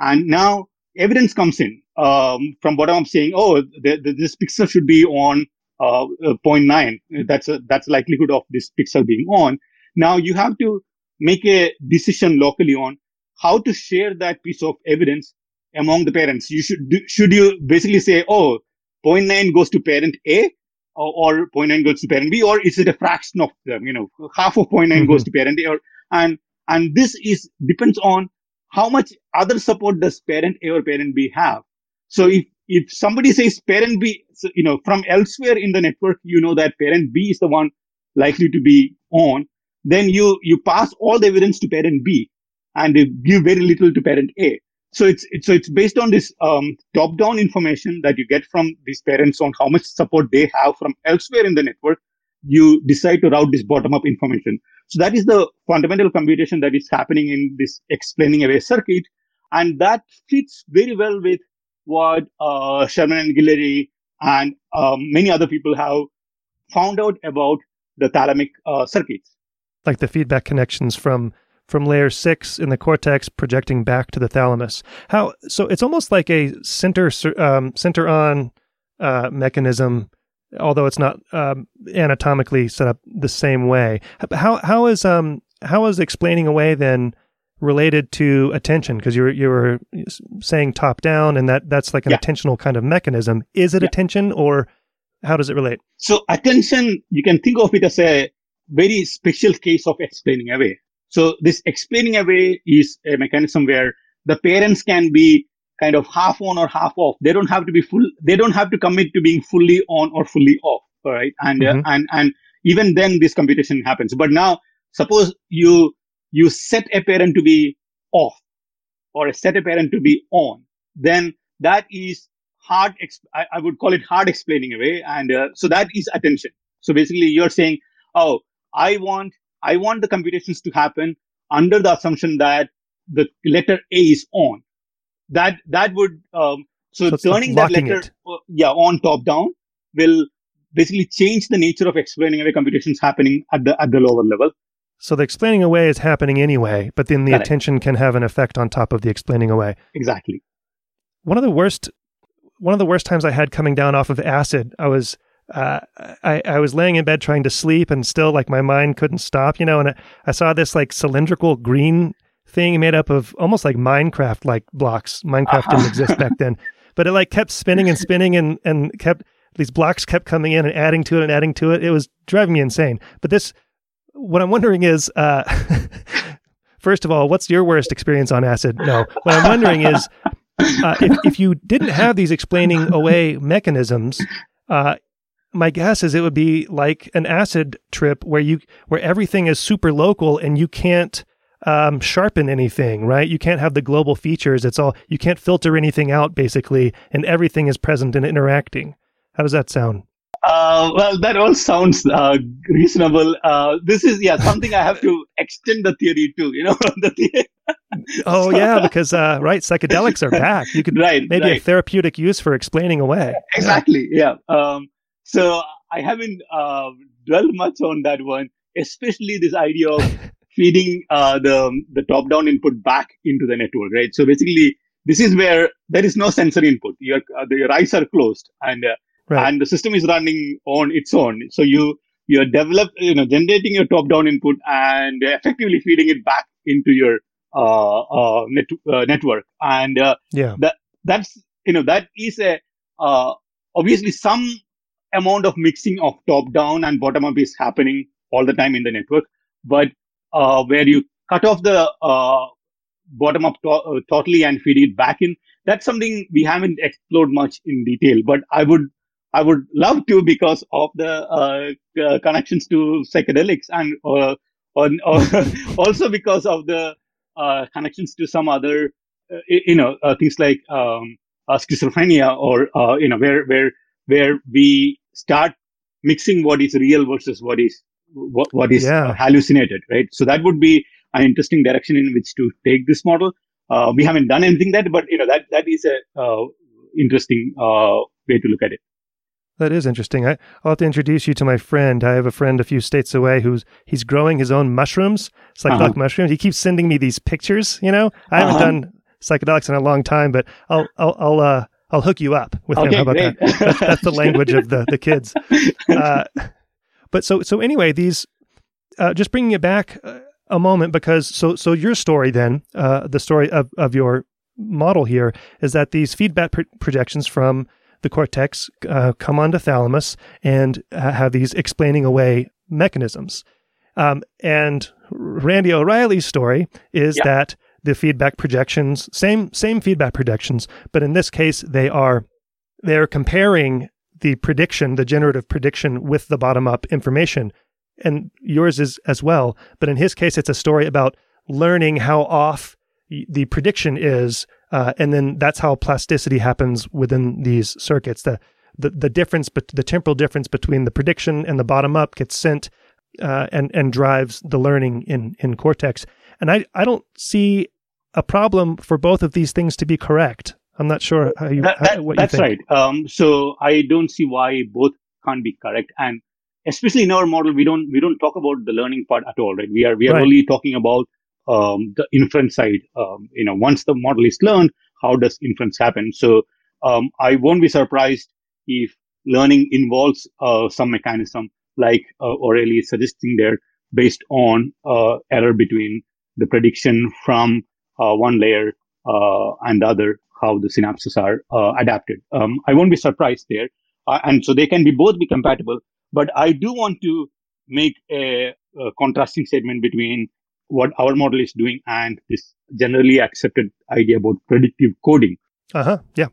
And now evidence comes in um, from I'm saying, oh, the, the, this pixel should be on uh, uh 0.9. That's a, that's likelihood of this pixel being on. Now you have to make a decision locally on how to share that piece of evidence among the parents. You should do, should you basically say, oh, 0.9 goes to parent A or, or 0.9 goes to parent B, or is it a fraction of them? You know, half of 0.9 mm-hmm. goes to parent A, or and and this is depends on how much other support does parent A or parent B have. So if if somebody says parent B, you know, from elsewhere in the network, you know that parent B is the one likely to be on, then you you pass all the evidence to parent B and give very little to parent A. So it's, it's so it's based on this um, top-down information that you get from these parents on how much support they have from elsewhere in the network. You decide to route this bottom-up information. So that is the fundamental computation that is happening in this explaining away circuit, and that fits very well with what uh, Sherman and Guillery and um, many other people have found out about the thalamic uh, circuits. Like the feedback connections from from layer six in the cortex projecting back to the thalamus. How so? It's almost like a center um, center on uh, mechanism, although it's not um, anatomically set up the same way. How how is um how is explaining away then related to attention? Because you were you were saying top down, and that that's like an yeah. attentional kind of mechanism. Is it yeah. attention or how does it relate? So attention, you can think of it as a very special case of explaining away. So this explaining away is a mechanism where the parents can be kind of half on or half off. They don't have to be full. They don't have to commit to being fully on or fully off. All right. And, mm-hmm. uh, and, and even then this computation happens. But now suppose you, you set a parent to be off or set a parent to be on, then that is hard. Exp- I, I, would call it hard explaining away. And uh, so that is attention. So basically you're saying, Oh, I want I want the computations to happen under the assumption that the letter A is on. That that would um, so, so turning that letter uh, yeah on top down will basically change the nature of explaining away computations happening at the at the lower level. So the explaining away is happening anyway, but then the Correct. attention can have an effect on top of the explaining away. Exactly. One of the worst one of the worst times I had coming down off of acid, I was uh, I, I was laying in bed trying to sleep and still like my mind couldn't stop, you know, and I, I saw this like cylindrical green thing made up of almost like Minecraft like blocks. Minecraft didn't (laughs) exist back then, but it like kept spinning and spinning and, and kept these blocks kept coming in and adding to it and adding to it. It was driving me insane. But this, what I'm wondering is, uh, (laughs) first of all, what's your worst experience on acid? No, what I'm wondering is, uh, if, if you didn't have these explaining away mechanisms, uh, my guess is it would be like an acid trip where you where everything is super local and you can't um, sharpen anything, right? You can't have the global features. It's all you can't filter anything out basically, and everything is present and interacting. How does that sound? Uh, well, that all sounds uh, reasonable. Uh, this is yeah something I have to extend the theory to. You know, (laughs) the theory. (laughs) oh yeah, because uh, right, psychedelics are back. You could (laughs) right, maybe right. a therapeutic use for explaining away. Exactly. Yeah. yeah. Um, so I haven't uh, dwelled much on that one, especially this idea of feeding uh, the the top down input back into the network, right? So basically, this is where there is no sensory input. Your uh, your eyes are closed, and uh, right. and the system is running on its own. So you you're develop you know generating your top down input and effectively feeding it back into your uh, uh, net, uh, network, and uh, yeah, that that's you know that is a uh, obviously some amount of mixing of top down and bottom up is happening all the time in the network. But uh, where you cut off the uh, bottom up to- uh, totally and feed it back in, that's something we haven't explored much in detail. But I would I would love to because of the uh, uh, connections to psychedelics and uh, on, (laughs) also because of the uh, connections to some other uh, you know uh, things like um, schizophrenia or you know where where where we start mixing what is real versus what is what, what is Yeah. hallucinated right so that would be an interesting direction in which to take this model uh, we haven't done anything that but you know that that is a uh, interesting uh, way to look at it That is interesting. I, I'll have to introduce you to my friend. I have a friend a few states away who's he's growing his own mushrooms, psychedelic Uh-huh. mushrooms. He keeps sending me these pictures. You know, I haven't Uh-huh. done psychedelics in a long time, but I'll I'll I'll uh I'll hook you up with him. How about great. that? That's, that's the (laughs) language of the the kids. (laughs) Uh, but so so anyway, these uh, just bringing it back uh, a moment because so so your story then uh, the story of of your model here is that these feedback pr- projections from the cortex uh, come onto thalamus and uh, have these explaining away mechanisms. Um, and Randy O'Reilly's story is Yeah. that the feedback projections, same same feedback projections, but in this case they are they're comparing the prediction, the generative prediction, with the bottom up information. And yours is as well. But in his case, it's a story about learning how off the prediction is. Uh, and then that's how plasticity happens within these circuits. The, the, the difference, but the temporal difference between the prediction and the bottom up gets sent uh, and, and drives the learning in, in cortex. And I, I don't see a problem for both of these things to be correct. I'm not sure how you, That- how- what that's you think. right. Um, so I don't see why both can't be correct, and especially in our model, we don't we don't talk about the learning part at all, right? We are we are Right. only talking about um, the inference side. Um, you know, once the model is learned, how does inference happen? So um, I won't be surprised if learning involves uh, some mechanism like uh, O'Reilly is suggesting there, based on uh, error between the prediction from uh, one layer uh, and the other, how the synapses are uh, adapted. Um, I won't be surprised there, uh, and so they can be both be compatible. But I do want to make a, a contrasting statement between what our model is doing and this generally accepted idea about predictive coding. Uh huh. Yeah.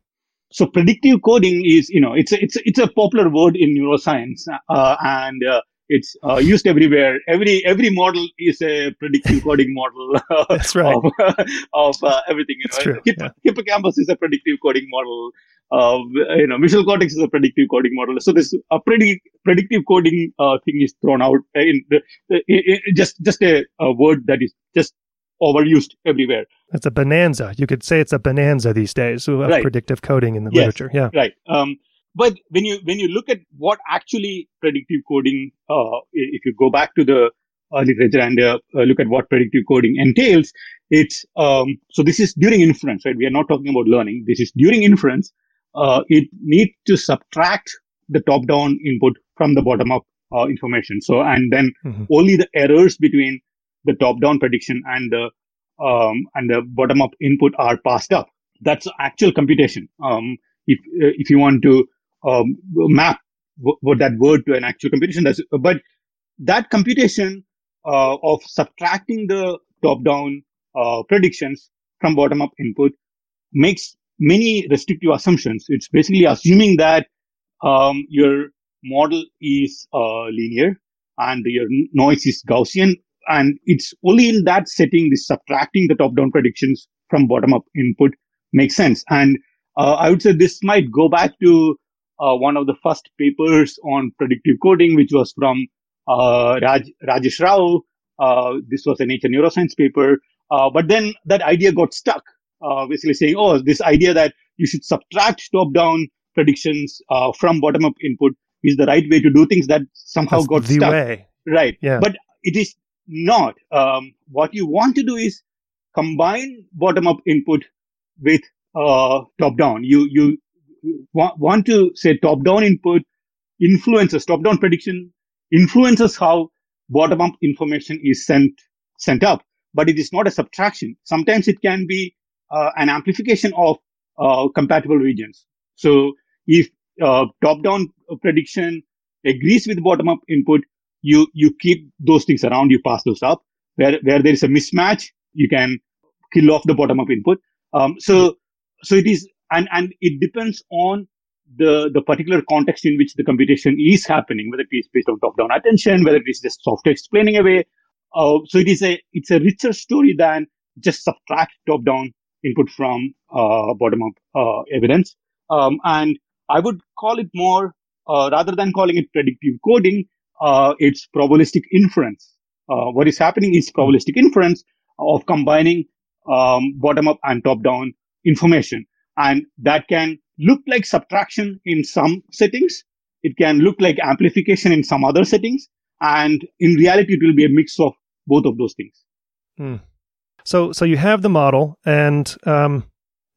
So predictive coding is, you know, it's a, it's a, it's a popular word in neuroscience, uh, and uh, it's uh, used everywhere. Every every model is a predictive coding model (laughs) That's right. of, (laughs) of uh, everything. You know, true, Hipp- yeah. hippocampus is a predictive coding model. Uh, you know, visual cortex is a predictive coding model. So this a pretty predictive coding uh, thing is thrown out in the, i i just just a, a word that is just overused everywhere. It's a bonanza. You could say it's a bonanza these days of Right. predictive coding in the Yes. literature. Yeah. right um, but when you when you look at what actually predictive coding uh, if you go back to the uh, literature and uh, look at what predictive coding entails it's um, so this is during inference right? We are not talking about learning. This is during inference. Uh, it needs to subtract the top down input from the bottom up uh, information. So and then Mhm. only the errors between the top down prediction and the um, and the bottom up input are passed up. That's actual computation. Um, if uh, if you want to um, map w- what that word to an actual computation that's but that computation uh, of subtracting the top down uh, predictions from bottom up input makes many restrictive assumptions. It's basically assuming that um, your model is uh, linear and your noise is gaussian and it's only in that setting this subtracting the top down predictions from bottom up input makes sense. And uh, I would say this might go back to uh, one of the first papers on predictive coding, which was from uh, Raj, Rajesh Rao. Uh, this was a Nature Neuroscience paper. Uh, but then that idea got stuck, uh, basically saying, oh, this idea that you should subtract top down predictions uh, from bottom up input is the right way to do things that somehow That's got the stuck. way. Right. Yeah. But it is not. Um, what you want to do is combine bottom up input with uh, top down. You you want, want to say top down input influences top down prediction influences how bottom up information is sent sent up, but it is not a subtraction. Sometimes it can be uh, an amplification of uh, compatible regions. So if uh, top-down prediction agrees with bottom-up input, you you keep those things around, you pass those up. Where where there is a mismatch, you can kill off the bottom-up input. Um, so so it is, and and it depends on the the particular context in which the computation is happening, whether it is based on top-down attention, whether it is just software explaining away. Uh, so it is a it's a richer story than just subtract top-down input from uh, bottom-up uh, evidence. Um, and I would call it more uh, rather than calling it predictive coding. Uh, it's probabilistic inference. Uh, what is happening is probabilistic inference of combining um, bottom-up and top-down information, and that can look like subtraction in some settings. It can look like amplification in some other settings. And in reality, it will be a mix of both of those things. Hmm. So, so you have the model and, um,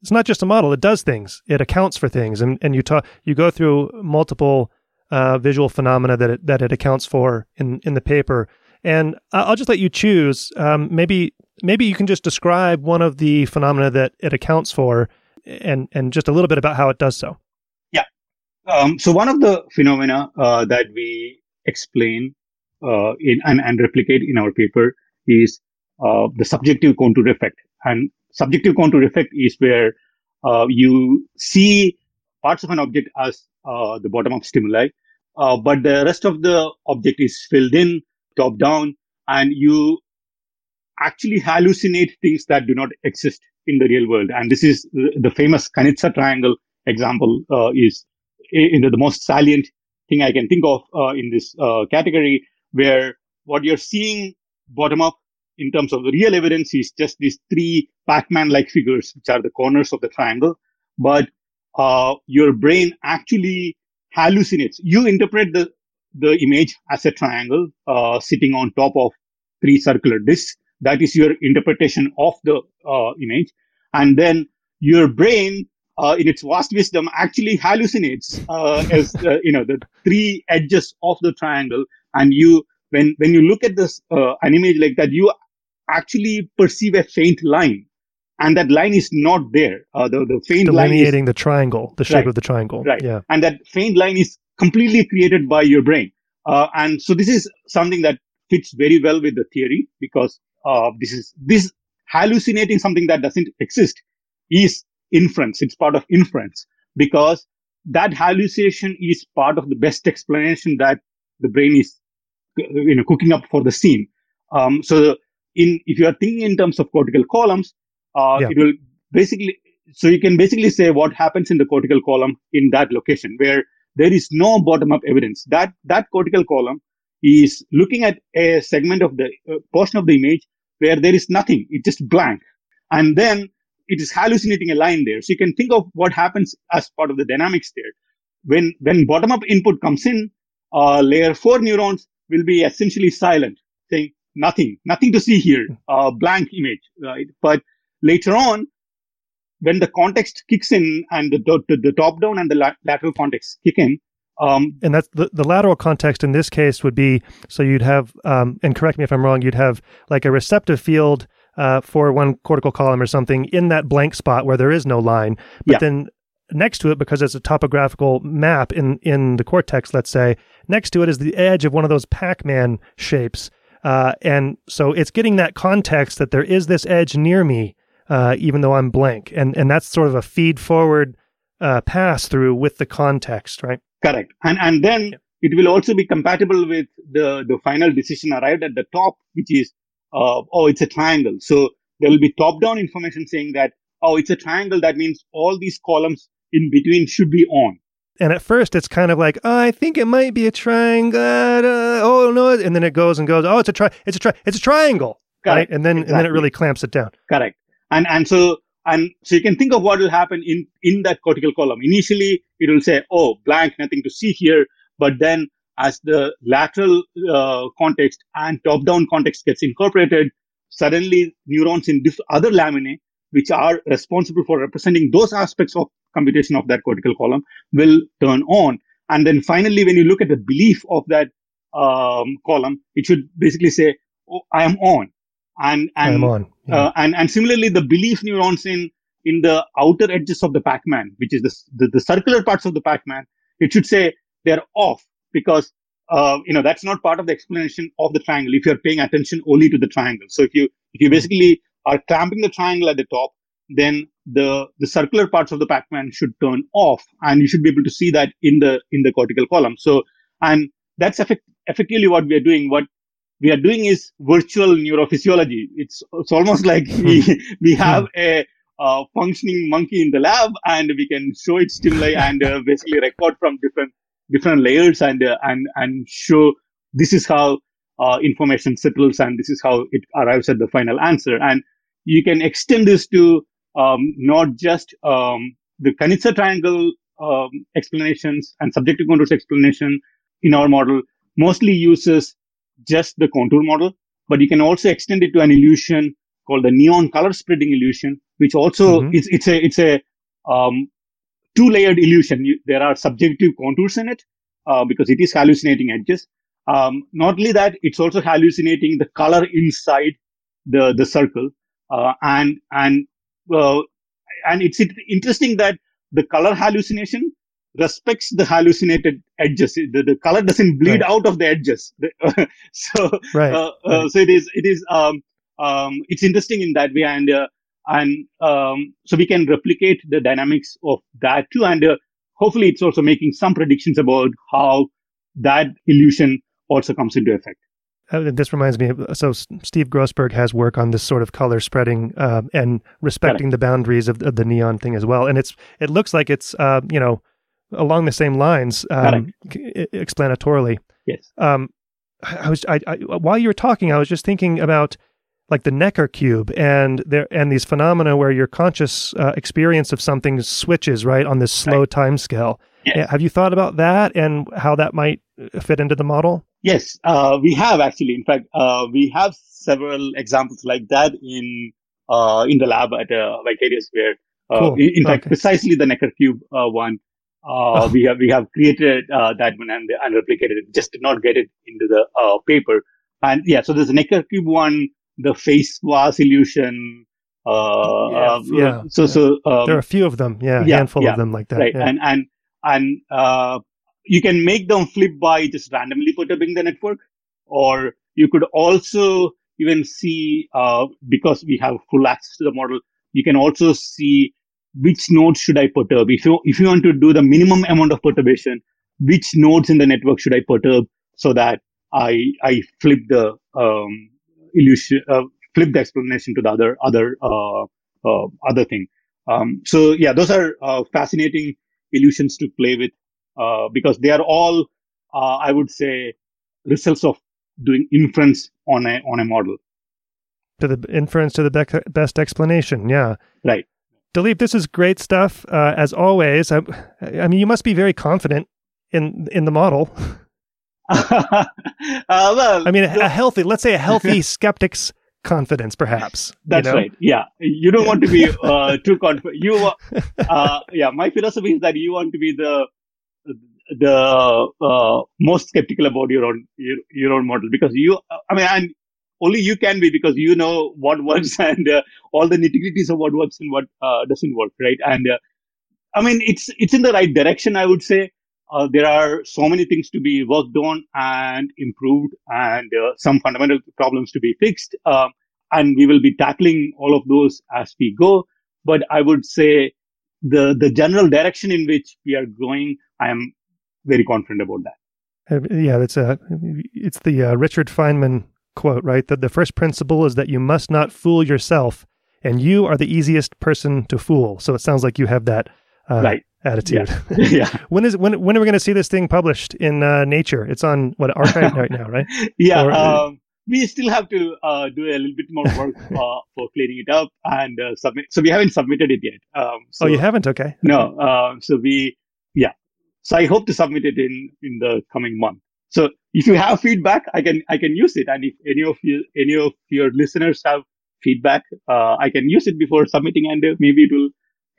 it's not just a model. It does things. It accounts for things. And, and you talk, you go through multiple, uh, visual phenomena that it, that it accounts for in, in the paper. And I'll just let you choose. Um, maybe, maybe you can just describe one of the phenomena that it accounts for and and just a little bit about how it does so. Yeah. Um, so one of the phenomena uh, that we explain uh, in and, and replicate in our paper is uh, the subjective contour effect. And subjective contour effect is where uh, you see parts of an object as uh, the bottom-up stimuli, uh, but the rest of the object is filled in top down, and you actually hallucinate things that do not exist in the real world. And this is the famous Kanizsa triangle example uh, is in the, most salient thing I can think of uh, in this uh, category, where what you're seeing bottom up in terms of the real evidence is just these three Pac-Man-like figures, which are the corners of the triangle. But uh, your brain actually hallucinates. You interpret the the image as a triangle uh, sitting on top of three circular discs. That is your interpretation of the uh, image. And then your brain, uh, in its vast wisdom, actually hallucinates uh, as uh, you know the three edges of the triangle. And you, when when you look at this uh, an image like that, you actually perceive a faint line, and that line is not there. Uh, the the faint delineating line is, the triangle, the shape right, of the triangle. Right. Yeah. And that faint line is completely created by your brain. and so this is something that fits very well with the theory because uh, this is this hallucinating something that doesn't exist is inference. It's part of inference because that hallucination is part of the best explanation that the brain is you know cooking up for the scene. Um, so in if you are thinking in terms of cortical columns, uh, yeah. it will basically so you can basically say what happens in the cortical column in that location where there is no bottom up evidence that that cortical column is looking at a segment of the uh, portion of the image where there is nothing. It's just blank. And then it is hallucinating a line there. So you can think of what happens as part of the dynamics there. When, when bottom up input comes in, uh, layer four neurons will be essentially silent, saying nothing, nothing to see here, uh, blank image, right? But later on, when the context kicks in and the, the, the top down and the la- lateral context kick in, um, and that's the, the lateral context in this case would be so you'd have, um, and correct me if I'm wrong, you'd have like a receptive field uh, for one cortical column or something in that blank spot where there is no line. But yeah. then next to it, because it's a topographical map in, in the cortex, let's say, next to it is the edge of one of those Pac Man shapes. Uh, and so it's getting that context that there is this edge near me, uh, even though I'm blank. And, and that's sort of a feed forward uh, pass through with the context, right? Correct. And and then yeah. it will also be compatible with the the final decision arrived at the top, which is uh, oh it's a triangle. So there will be top down information saying that oh it's a triangle. That means all these columns in between should be on. And at first, it's kind of like, oh, I think it might be a triangle. Uh, oh no! And then it goes and goes. Oh, it's a tri. It's a tri. It's a triangle. Correct. Right? And then exactly. and then it really clamps it down. Correct. And and so and so you can think of what will happen in, in that cortical column. Initially, it will say, oh, blank, nothing to see here. But then as the lateral uh, context and top down context gets incorporated, suddenly neurons in diff- other laminae, which are responsible for representing those aspects of computation of that cortical column, will turn on. And then finally, when you look at the belief of that um, column, it should basically say, oh, I am on and and on. Yeah. Uh, and and similarly the belief neurons in in the outer edges of the Pac-Man, which is the, the, the circular parts of the Pac-Man, it should say they're off because uh, you know that's not part of the explanation of the triangle if you're paying attention only to the triangle so if you if you basically are clamping the triangle at the top then the the circular parts of the Pac-Man should turn off and you should be able to see that in the in the cortical column so and that's effect, effectively what we are doing what we are doing is virtual neurophysiology. It's it's almost like we we have a uh, functioning monkey in the lab and we can show it stimuli (laughs) and uh, basically record from different different layers and uh, and and show this is how uh, information settles and this is how it arrives at the final answer. And you can extend this to um, not just um, the Kanizsa triangle um, explanations and subjective contours explanation in our model mostly uses just the contour model, but you can also extend it to an illusion called the neon color spreading illusion, which also mm-hmm. it's it's a it's a um, two layered illusion. You, there are subjective contours in it uh, because it is hallucinating edges. Um, not only that, it's also hallucinating the color inside the the circle, uh, and and uh, and it's interesting that the color hallucination respects the hallucinated edges. The, the color doesn't bleed right. out of the edges. (laughs) so right. Uh, uh, right. so it is it is um, um, it's interesting in that way, and uh, and um, so we can replicate the dynamics of that too. And uh, hopefully it's also making some predictions about how that illusion also comes into effect. Uh, this reminds me of, so Steve Grossberg has work on this sort of color spreading uh, and respecting Correct. the boundaries of, of, the neon thing as well. And it's, it looks like it's, uh, you know, along the same lines, um, explanatorily. Yes. Um, I was, I, I, while you were talking, I was just thinking about like the Necker cube and there and these phenomena where your conscious uh, experience of something switches right on this slow right. time scale. Yes. Have you thought about that and how that might uh, fit into the model? Yes, uh, we have actually. In fact, uh, we have several examples like that in uh, in the lab at uh, Vicarious where, uh, cool. in, in fact, okay. precisely the Necker cube one. Oh. We have we have created uh, that one and, and replicated it, just to not get it into the uh, paper. And yeah, so there's a Necker cube one the face vase illusion. Uh, yeah, uh, yeah, So, so um, there are a few of them. Yeah, yeah handful yeah, of them like that. Right, and and and uh, you can make them flip by just randomly perturbing the network, or you could also even see uh, because we have full access to the model. You can also see which nodes should I perturb. If you if you want to do the minimum amount of perturbation, which nodes in the network should I perturb so that I I flip the um, illusion, uh, flip the explanation to the other other uh, uh, other thing. Um, so yeah, those are uh, fascinating illusions to play with uh, because they are all, uh, I would say, results of doing inference on a on a model. To the inference to the be- best explanation, yeah. Right. Dileep, this is great stuff. as always, I, I mean, you must be very confident in in the model. (laughs) (laughs) uh, well, I mean, a, a, healthy, let's say a healthy (laughs) skeptic's confidence, perhaps. That's you know? right. Yeah. You don't want to be uh, too confident. You, uh, yeah, my philosophy is that you want to be the, the uh, most skeptical about your own, your, your own model because you, I mean, and only you can be because you know what (laughs) works and uh, all the nitty gritties of what works and what uh, doesn't work, right? And uh, I mean, it's, it's in the right direction, I would say uh, there are so many things to be worked on and improved and uh, some fundamental problems to be fixed. Um, and we will be tackling all of those as we go. But I would say the, the general direction in which we are going, I am very confident about that. Uh, yeah, it's a, it's the Richard Feynman quote, right? That the first principle is that you must not fool yourself and you are the easiest person to fool. So it sounds like you have that uh, right attitude. Yeah. (laughs) yeah. when is when when are we going to see this thing published in uh, Nature? It's on what arXiv right now, right? (laughs) Yeah. Or, um, we still have to uh, do a little bit more work uh, for cleaning it up and uh, submit. So we haven't submitted it yet. Um, so, oh, you haven't? Okay. No. Um, so we, yeah. So I hope to submit it in in the coming month. So if you have feedback, I can I can use it. And if any of you any of your listeners have feedback, uh, I can use it before submitting, and uh, maybe it will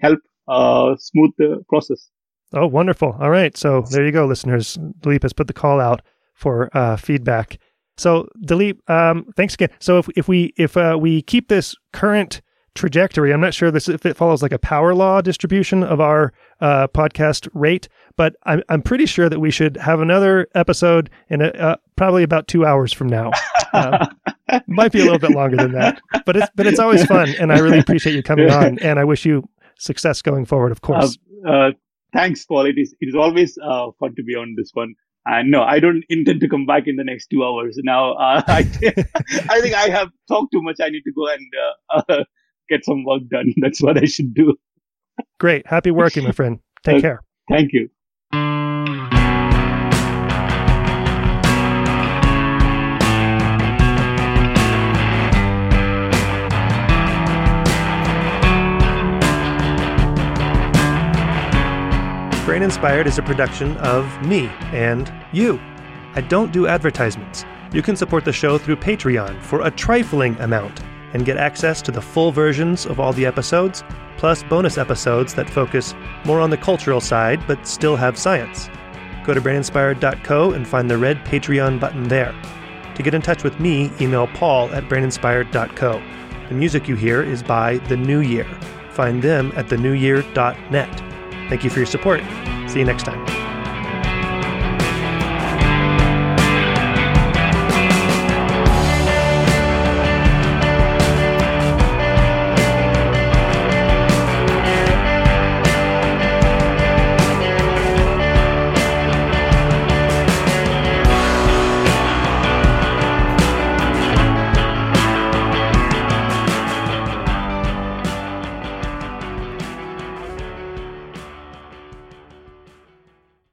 help uh, smooth the process. Oh, wonderful. All right. So there you go, listeners. Dileep has put the call out for uh, feedback. So Dileep, um, thanks again. So if, if we if uh, we keep this current trajectory. I'm not sure this if it follows like a power law distribution of our uh, podcast rate, but I'm I'm pretty sure that we should have another episode in a, uh, probably about two hours from now. Uh, (laughs) might be a little bit longer than that, but it's but it's always fun, and I really appreciate you coming on, and I wish you success going forward. Of course. Uh, uh, thanks, Paul. It is it is always uh, fun to be on this one. And no, I don't intend to come back in the next two hours. Now, uh, (laughs) I, I think I have talked too much. I need to go and get some work done. (laughs) That's what I should do. Great. Happy working, my friend. (laughs) Take Uh, care. Thank you. Brain Inspired is a production of me and you. I don't do advertisements. You can support the show through Patreon for a trifling amount and get access to the full versions of all the episodes, plus bonus episodes that focus more on the cultural side but still have science. Go to braininspired.co and find the red Patreon button there. To get in touch with me, email paul at braininspired.co. The music you hear is by The New Year. Find them at thenewyear.net. Thank you for your support. See you next time.